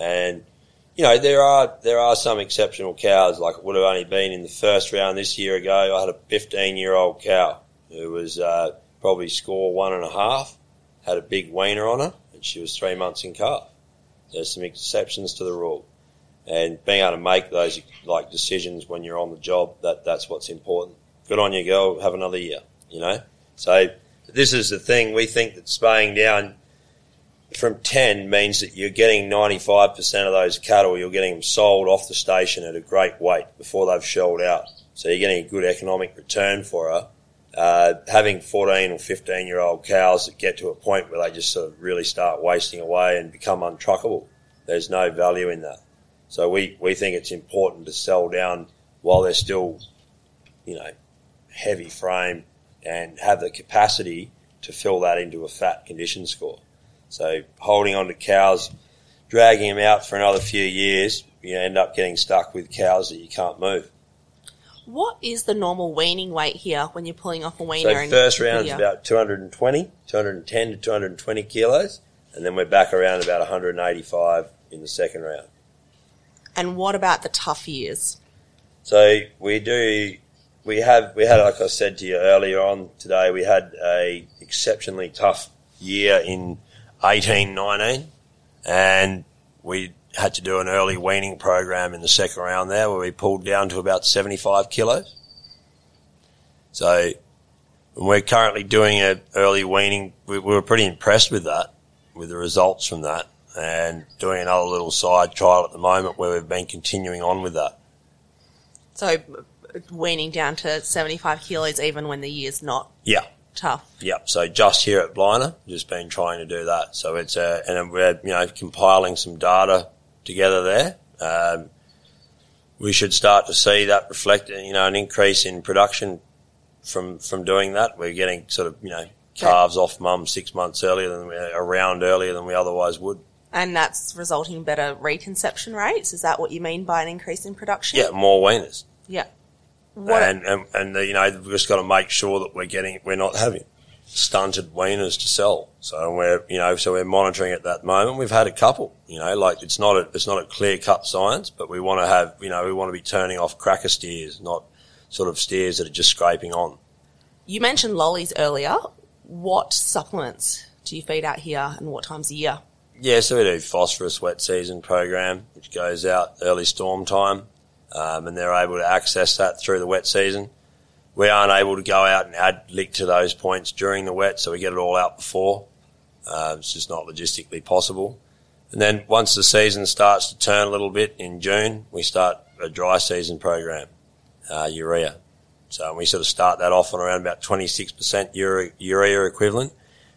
And, you know, there are, there are some exceptional cows, like it would have only been in the first round this year ago. I had a 15 year old cow who was, uh, probably score one and a half, had a big weaner on her, and she was three months in calf. There's some exceptions to the rule. And being able to make those like decisions when you're on the job, that that's what's important. Good on you, girl. Have another year. You know. So this is the thing. We think that spaying down from 10 means that you're getting 95% of those cattle, you're getting them sold off the station at a great weight before they've shelled out. So you're getting a good economic return for her. Uh, having 14 or 15 year old cows that get to a point where they just sort of really start wasting away and become untruckable, there's no value in that. So we, we think it's important to sell down while they're still, you know, heavy frame and have the capacity to fill that into a fat condition score. So holding on to cows, dragging them out for another few years, you end up getting stuck with cows that you can't move. What is the normal weaning weight here when you're pulling off a weaner? So first round is about 220, 210 to 220 kilos, and then we're back around about 185 in the second round. And what about the tough years? So we do, we have, we had, like I said to you earlier on today, we had a exceptionally tough year in eighteen nineteen, and we had to do an early weaning program in the second round there where we pulled down to about 75 kilos. So we're currently doing an early weaning. We, we were pretty impressed with that, with the results from that, and doing another little side trial at the moment where we've been continuing on with that. So weaning down to 75 kilos even when the year's not Yeah. tough. Yep. So just here at Blina, just been trying to do that. So it's uh, and we're you know compiling some data together there. Um, we should start to see that reflect you know an increase in production from from doing that. We're getting sort of you know calves off mum six months earlier than we around earlier than we otherwise would. And that's resulting in better reconception rates. Is that what you mean by an increase in production? Yeah, more weaners. Yeah. What, and and, and uh, you know we've just got to make sure that we're getting we're not having stunted weaners to sell. So we're you know so we're monitoring at that moment. We've had a couple. You know, like it's not a it's not a clear cut science, but we want to have you know we want to be turning off cracker steers, not sort of steers that are just scraping on. you mentioned lollies earlier. What supplements do you feed out here and what times a year? Yeah, so we do phosphorus wet season program, which goes out early storm time, um, and they're able to access that through the wet season. We aren't able to go out and add lick to those points during the wet, so we get it all out before. Uh, it's just not logistically possible. And then once the season starts to turn a little bit in June, we start a dry season program, uh, urea. So we sort of start that off on around about 26% urea, urea equivalent,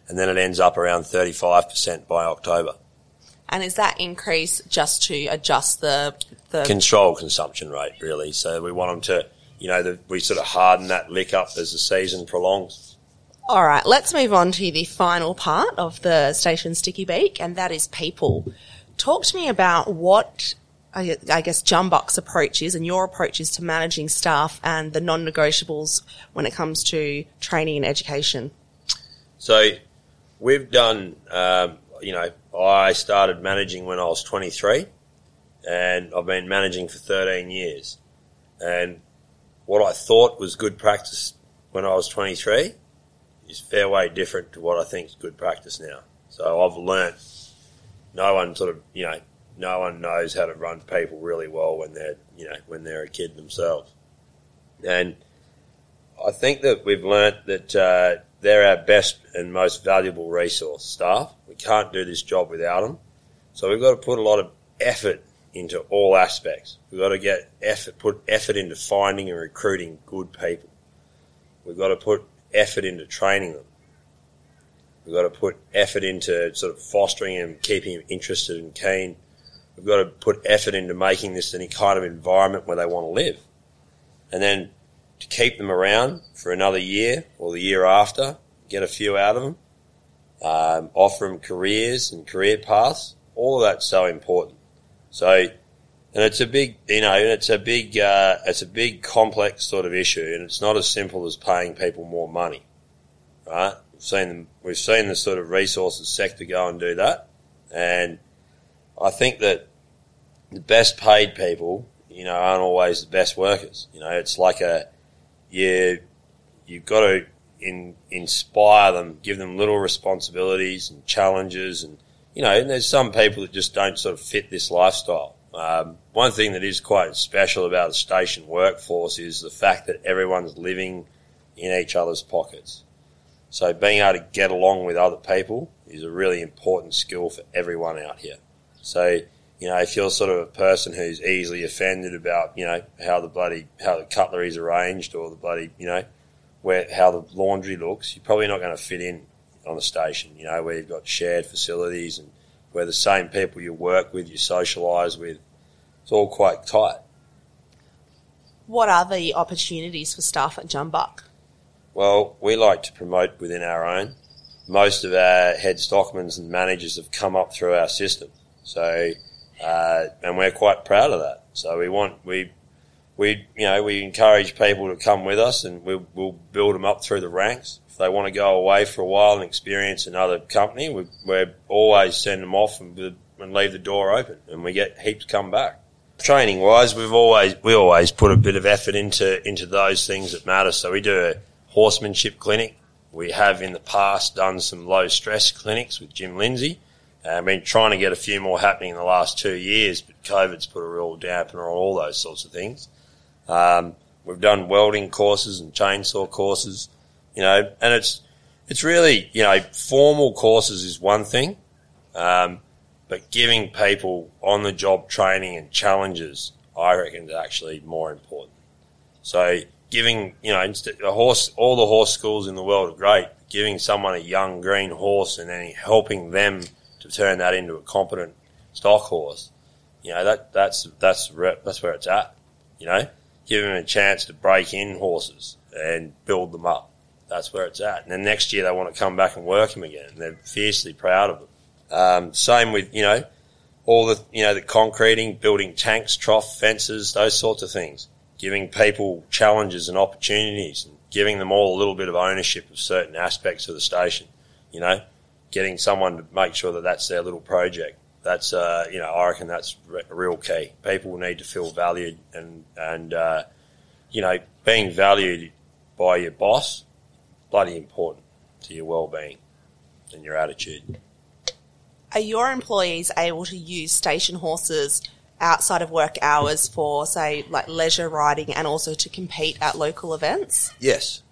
and then it ends up around 35% by October. And is that increase just to adjust the the control consumption rate, really. So we want them to, you know, the, we sort of harden that lick up as the season prolongs. All right, let's move on to the final part of the station sticky beak, and that is people. Talk to me about what I I guess Jumbuck's approach is and your approach is to managing staff and the non-negotiables when it comes to training and education. So we've done, um, you know, I started managing when I was 23 and I've been managing for 13 years. And what I thought was good practice when I was 23 is fair way different to what I think is good practice now. So I've learnt no one sort of, you know, no one knows how to run people really well when they're, you know, when they're a kid themselves. And I think that we've learnt that uh, they're our best and most valuable resource staff. We can't do this job without them. So we've got to put a lot of effort into all aspects. We've got to get effort, put effort into finding and recruiting good people. We've got to put effort into training them. We've got to put effort into sort of fostering and keeping them interested and keen. We've got to put effort into making this any kind of environment where they want to live. And then to keep them around for another year or the year after, get a few out of them, um, offer them careers and career paths. All of that's so important. So, and it's a big, you know, it's a big, uh, it's a big complex sort of issue, and it's not as simple as paying people more money, right? We've seen them, we've seen the sort of resources sector go and do that, and I think that the best paid people, you know, aren't always the best workers. You know, it's like a, you, you've got to in, inspire them, give them little responsibilities and challenges and you know, and there's some people that just don't sort of fit this lifestyle. Um, one thing that is quite special about the station workforce is the fact that everyone's living in each other's pockets. So being able to get along with other people is a really important skill for everyone out here. So, you know, if you're sort of a person who's easily offended about, you know, how the bloody, how the cutlery's arranged or the bloody, you know, where, how the laundry looks, you're probably not going to fit in on the station, you know, where you've got shared facilities and where the same people you work with, you socialise with, it's all quite tight. What are the opportunities for staff at Jumbuck? Well, we like to promote within our own. Most of our head stockmans and managers have come up through our system. So, uh, and we're quite proud of that. So we want, we, we, you know, we encourage people to come with us and we'll, we'll build them up through the ranks. If they want to go away for a while and experience another company, we, we're always send them off and, and leave the door open, and we get heaps come back. Training wise, we've always we always put a bit of effort into into those things that matter. So we do a horsemanship clinic. We have in the past done some low stress clinics with Jim Lindsay. Uh, been trying to get a few more happening in the last two years, but COVID's put a real dampener on all those sorts of things. Um, we've done welding courses and chainsaw courses you know, and it's, it's really, you know, formal courses is one thing, um, but giving people on the job training and challenges, I reckon is actually more important. So giving, you know, a horse, all the horse schools in the world are great. Giving someone a young green horse and then helping them to turn that into a competent stock horse, you know, that, that's, that's, that's where it's at, you know, giving them a chance to break in horses and build them up that's where it's at. And then next year they want to come back and work them again. And they're fiercely proud of them. Um, same with, you know, all the, you know, the concreting, building tanks, trough, fences, those sorts of things. Giving people challenges and opportunities and giving them all a little bit of ownership of certain aspects of the station. You know, getting someone to make sure that that's their little project. That's, uh, you know, I reckon that's a real key. People need to feel valued and, and, uh, you know, being valued by your boss bloody important to your well-being and your attitude. Are your employees able to use station horses outside of work hours for, say, like leisure riding and also to compete at local events? Yes.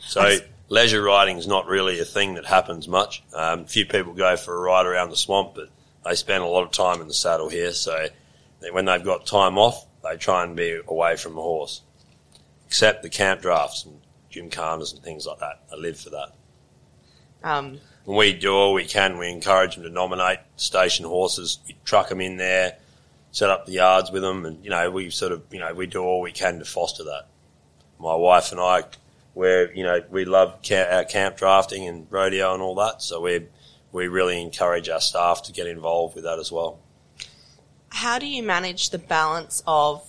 So leisure riding is not really a thing that happens much. Um, few people go for a ride around the swamp, but they spend a lot of time in the saddle here. So when they've got time off, they try and be away from the horse. Except the camp drafts and gymkhanas and things like that. I live for that. Um, we do all we can, we encourage them to nominate station horses. We truck them in there, set up the yards with them, and you know we sort of you know we do all we can to foster that. My wife and I, we're you know we love our camp drafting and rodeo and all that, so we we really encourage our staff to get involved with that as well. How do you manage the balance of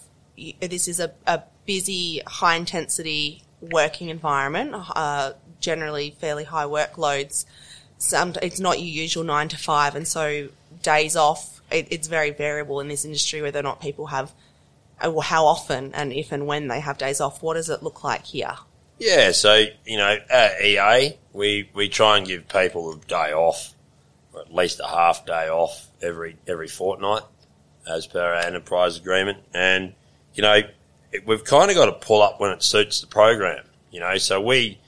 this is a, a busy, high intensity working environment, uh, generally fairly high workloads. Some, it's not your usual nine to five, and so days off, it, it's very variable in this industry whether or not people have uh, how often and if and when they have days off. What does it look like here? Yeah, so you know, at EA, we we try and give people a day off, or at least a half day off every every fortnight, as per our enterprise agreement. And you know, it, we've kind of got to pull up when it suits the program. You know, so we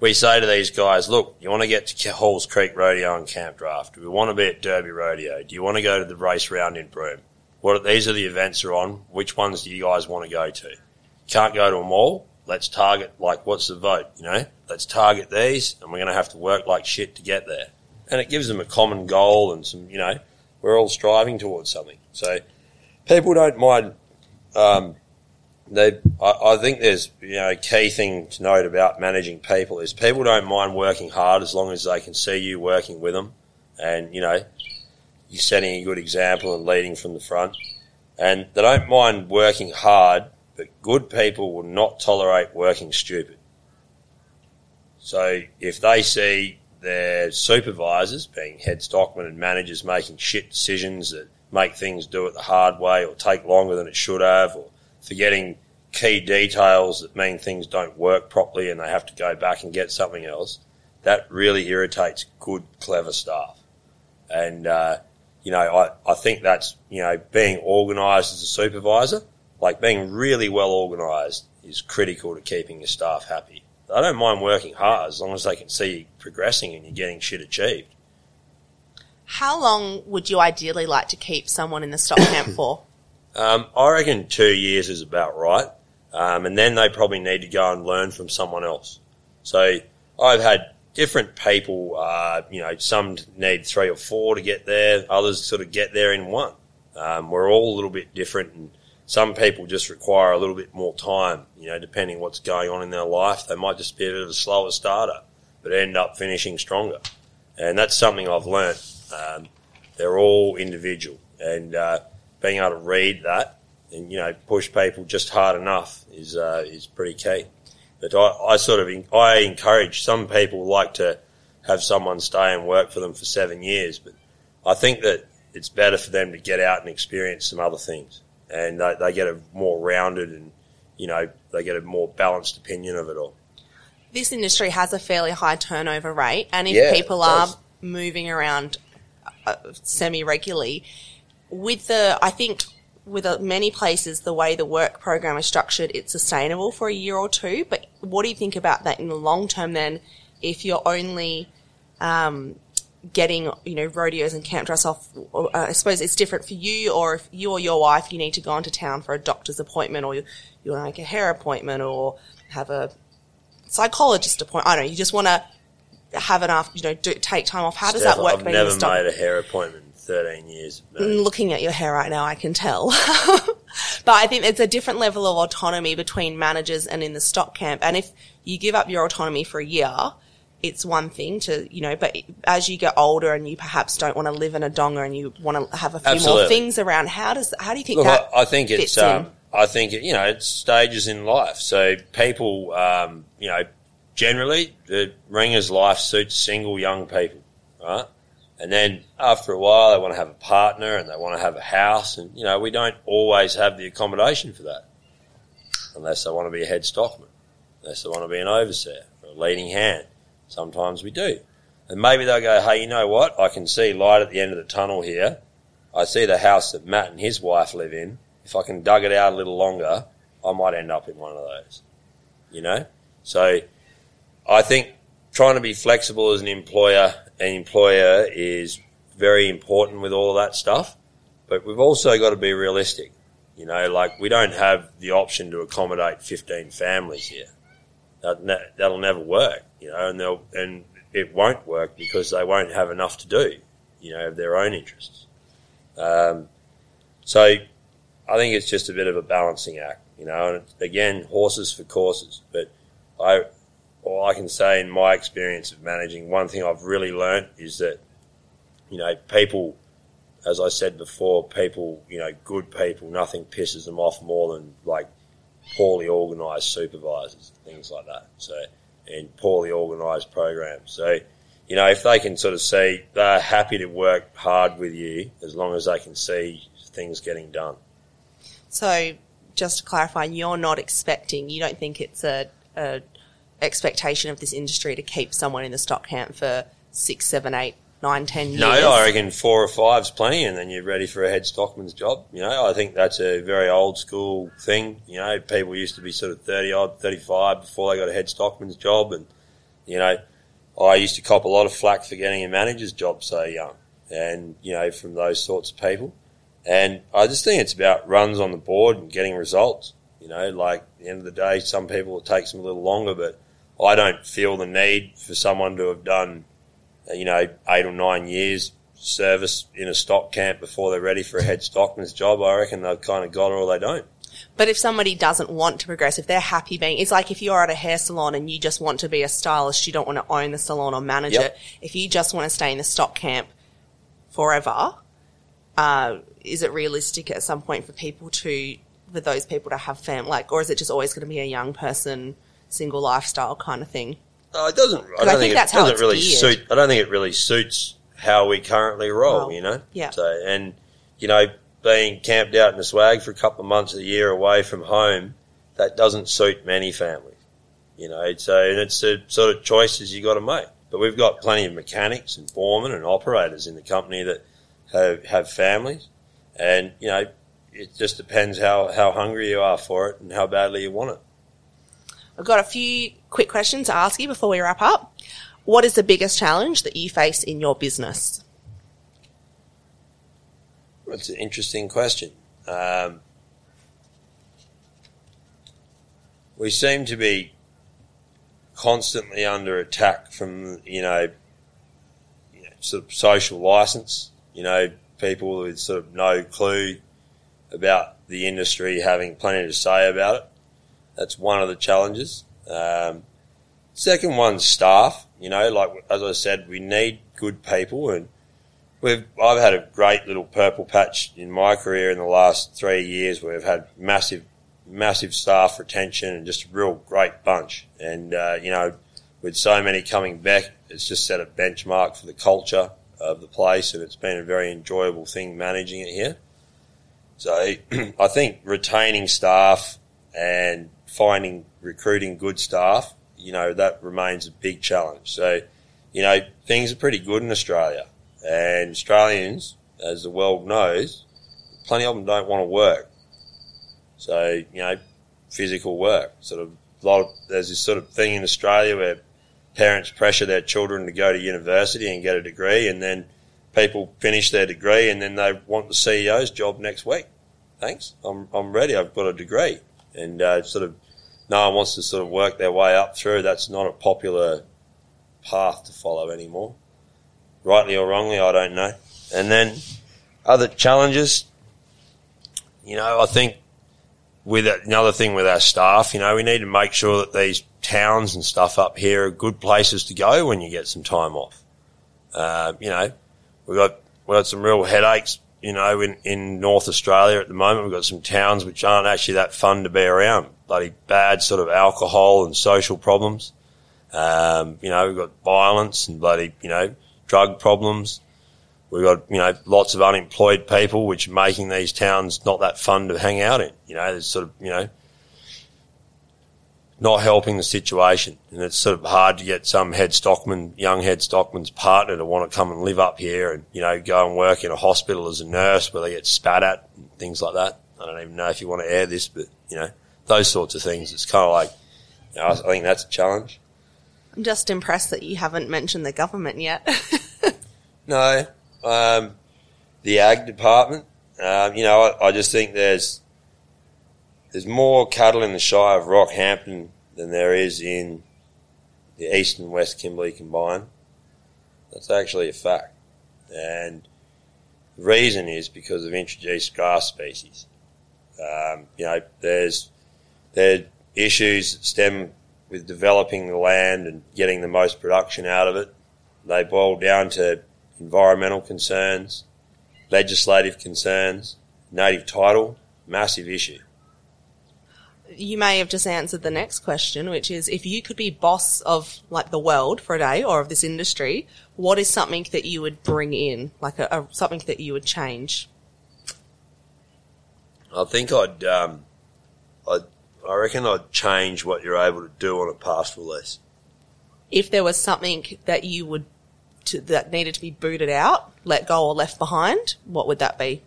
we say to these guys, look, you want to get to Halls Creek Rodeo and Camp Draft? Do we want to be at Derby Rodeo? Do you want to go to the race round in Broome? What these are the events are on. Which ones do you guys want to go to? Can't go to them all let's target like what's the vote, you know? Let's target these and we're going to have to work like shit to get there. And it gives them a common goal and some, you know, we're all striving towards something. So people don't mind, um, they, I, I think there's, you know, a key thing to note about managing people is people don't mind working hard as long as they can see you working with them and, you know, you're setting a good example and leading from the front. And they don't mind working hard but good people will not tolerate working stupid. So if they see their supervisors, being head stockmen and managers, making shit decisions that make things do it the hard way or take longer than it should have or forgetting key details that mean things don't work properly and they have to go back and get something else, that really irritates good, clever staff. And, uh, you know, I, I think that's, you know, being organised as a supervisor – like being really well organised is critical to keeping your staff happy. I don't mind working hard as long as they can see you progressing and you're getting shit achieved. How long would you ideally like to keep someone in the stock camp for? Um, I reckon two years is about right. Um, and then they probably need to go and learn from someone else. So I've had different people, uh, you know, some need three or four to get there, others sort of get there in one. Um, we're all a little bit different and some people just require a little bit more time, you know, depending what's going on in their life. They might just be a bit of a slower starter, but end up finishing stronger. And that's something I've learnt. Um, they're all individual and, uh, being able to read that and, you know, push people just hard enough is, uh, is pretty key. But I, I sort of, I encourage some people like to have someone stay and work for them for seven years, but I think that it's better for them to get out and experience some other things and they, they get a more rounded and you know they get a more balanced opinion of it all. This industry has a fairly high turnover rate, and if Yeah, people are moving around uh, semi regularly, with the I think with uh, many places the way the work program is structured, it's sustainable for a year or two. But what do you think about that in the long term? Then, if you're only um, getting, you know, rodeos and camp drafts off, uh, I suppose it's different for you or if you or your wife, you need to go into town for a doctor's appointment or you, you want to make a hair appointment or have a psychologist appointment. I don't know. You just want to have enough, you know, do, take time off. How does that work? I've being in the never made a hair appointment in 13 years. of looking at your hair right now, I can tell. but I think it's a different level of autonomy between managers and in the stock camp. And if you give up your autonomy for a year, it's one thing to, you know, but as you get older and you perhaps don't want to live in a donga and you want to have a few more things around, how does, how do you think Look, that I, I think it's, um, I think, you know, it's stages in life. So people, um, you know, generally the ringer's life suits single young people, right? And then after a while, they want to have a partner and they want to have a house. And, you know, we don't always have the accommodation for that unless they want to be a head stockman, unless they want to be an overseer or a leading hand. Sometimes we do. And maybe they'll go, hey, you know what? I can see light at the end of the tunnel here. I see the house that Matt and his wife live in. If I can dug it out a little longer, I might end up in one of those. You know? So I think trying to be flexible as an employer and employer is very important with all that stuff. But we've also got to be realistic. You know, like we don't have the option to accommodate 15 families here. That, that- that'll never work, you know, and they'll, and it won't work because they won't have enough to do, you know, of their own interests. Um, so I think it's just a bit of a balancing act, you know, and again, horses for courses. But I, all I can say in my experience of managing, one thing I've really learnt is that, you know, people, as I said before, people, you know, good people, nothing pisses them off more than like poorly organised supervisors, things like that. So, and poorly organised programs. So, you know, if they can sort of see they're happy to work hard with you as long as they can see things getting done. So just to clarify, you're not expecting, you don't think it's a, a expectation of this industry to keep someone in the stock camp for six, seven, eight, nine, ten years? No, I reckon four or five's plenty, and then you're ready for a head stockman's job. You know, I think that's a very old school thing. You know, people used to be sort of 30 odd, 35 before they got a head stockman's job, and, you know, I used to cop a lot of flack for getting a manager's job so young, and, you know, from those sorts of people. And I just think it's about runs on the board and getting results. You know, like at the end of the day, some people it takes them a little longer, but I don't feel the need for someone to have done, you know, eight or nine years service in a stock camp before they're ready for a head stockman's job. I reckon they've kind of got it or they don't. But if somebody doesn't want to progress, if they're happy being, it's like if you're at a hair salon and you just want to be a stylist, you don't want to own the salon or manage Yep. it. If you just want to stay in the stock camp forever, uh, is it realistic at some point for people to, for those people to have fam, like, or is it just always going to be a young person, single lifestyle kind of thing? No, it doesn't. I I don't think think, that's it how doesn't it's really geared. suit. I don't think it really suits how we currently roll. Roll. You know. Yeah. So and you know being camped out in the swag for a couple of months of the year away from home, that doesn't suit many families. You know. So and it's the sort of choices you got to make. But we've got plenty of mechanics and foremen and operators in the company that have have families, and you know. It just depends how, how hungry you are for it and how badly you want it. I've got a few quick questions to ask you before we wrap up. What is the biggest challenge that you face in your business? That's an interesting question. Um, we seem to be constantly under attack from, you know, you know, sort of social license, you know, people with sort of no clue about the industry having plenty to say about it. That's one of the challenges. Um, second one's staff, you know, like as I said, we need good people and We've, I've had a great little purple patch in my career in the last three years where we've had massive, massive staff retention and just a real great bunch. And, uh, you know, with so many coming back, it's just set a benchmark for the culture of the place and it's been a very enjoyable thing managing it here. So I think retaining staff and finding, recruiting good staff, you know, that remains a big challenge. So, you know, things are pretty good in Australia. And Australians, as the world knows, plenty of them don't want to work. So, you know, physical work. Sort of, a lot of, there's this sort of thing in Australia where parents pressure their children to go to university and get a degree, and then people finish their degree and then they want the CEO's job next week. Thanks. I'm, I'm ready. I've got a degree. And, uh, sort of, no one wants to sort of work their way up through. That's not a popular path to follow anymore rightly or wrongly, I don't know. And then other challenges, you know, I think with another thing with our staff, you know, we need to make sure that these towns and stuff up here are good places to go when you get some time off. Uh, you know, we've got, we've got some real headaches, you know, in, in North Australia at the moment. We've got some towns which aren't actually that fun to be around. Bloody bad sort of alcohol and social problems. Um, you know, we've got violence and bloody, you know, drug problems. We've got, you know, lots of unemployed people, which are making these towns not that fun to hang out in. You know, there's sort of, you know, not helping the situation. And it's sort of hard to get some head stockman, young head stockman's partner to want to come and live up here and, you know, go and work in a hospital as a nurse where they get spat at and things like that. I don't even know if you want to air this, but, you know, those sorts of things. It's kind of like, you know, I think that's a challenge. I'm just impressed that you haven't mentioned the government yet. No, um, the ag department. Um, you know, I, I just think there's there's more cattle in the Shire of Rockhampton than there is in the East and West Kimberley combined. That's actually a fact, and the reason is because of introduced grass species. Um, you know, there's there issues that stem with developing the land and getting the most production out of it. They boil down to environmental concerns, legislative concerns, native title, massive issue. You may have just answered the next question, which is if you could be boss of like the world for a day or of this industry, what is something that you would bring in, like a, a something that you would change? I think I'd um, I, I reckon I'd change what you're able to do on a pastoral lease. If there was something that you would to, that needed to be booted out, let go, or left behind, what would that be?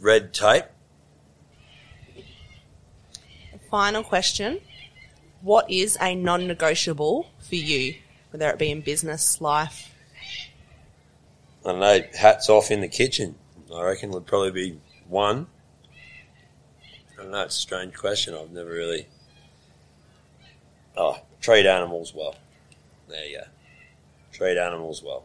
Red tape. Final question: What is a non-negotiable for you, whether it be in business, life? I don't know, hats off in the kitchen. I reckon would probably be one. I don't know, it's a strange question. I've never really. Oh, treat animals well. There you go. Treat animals well.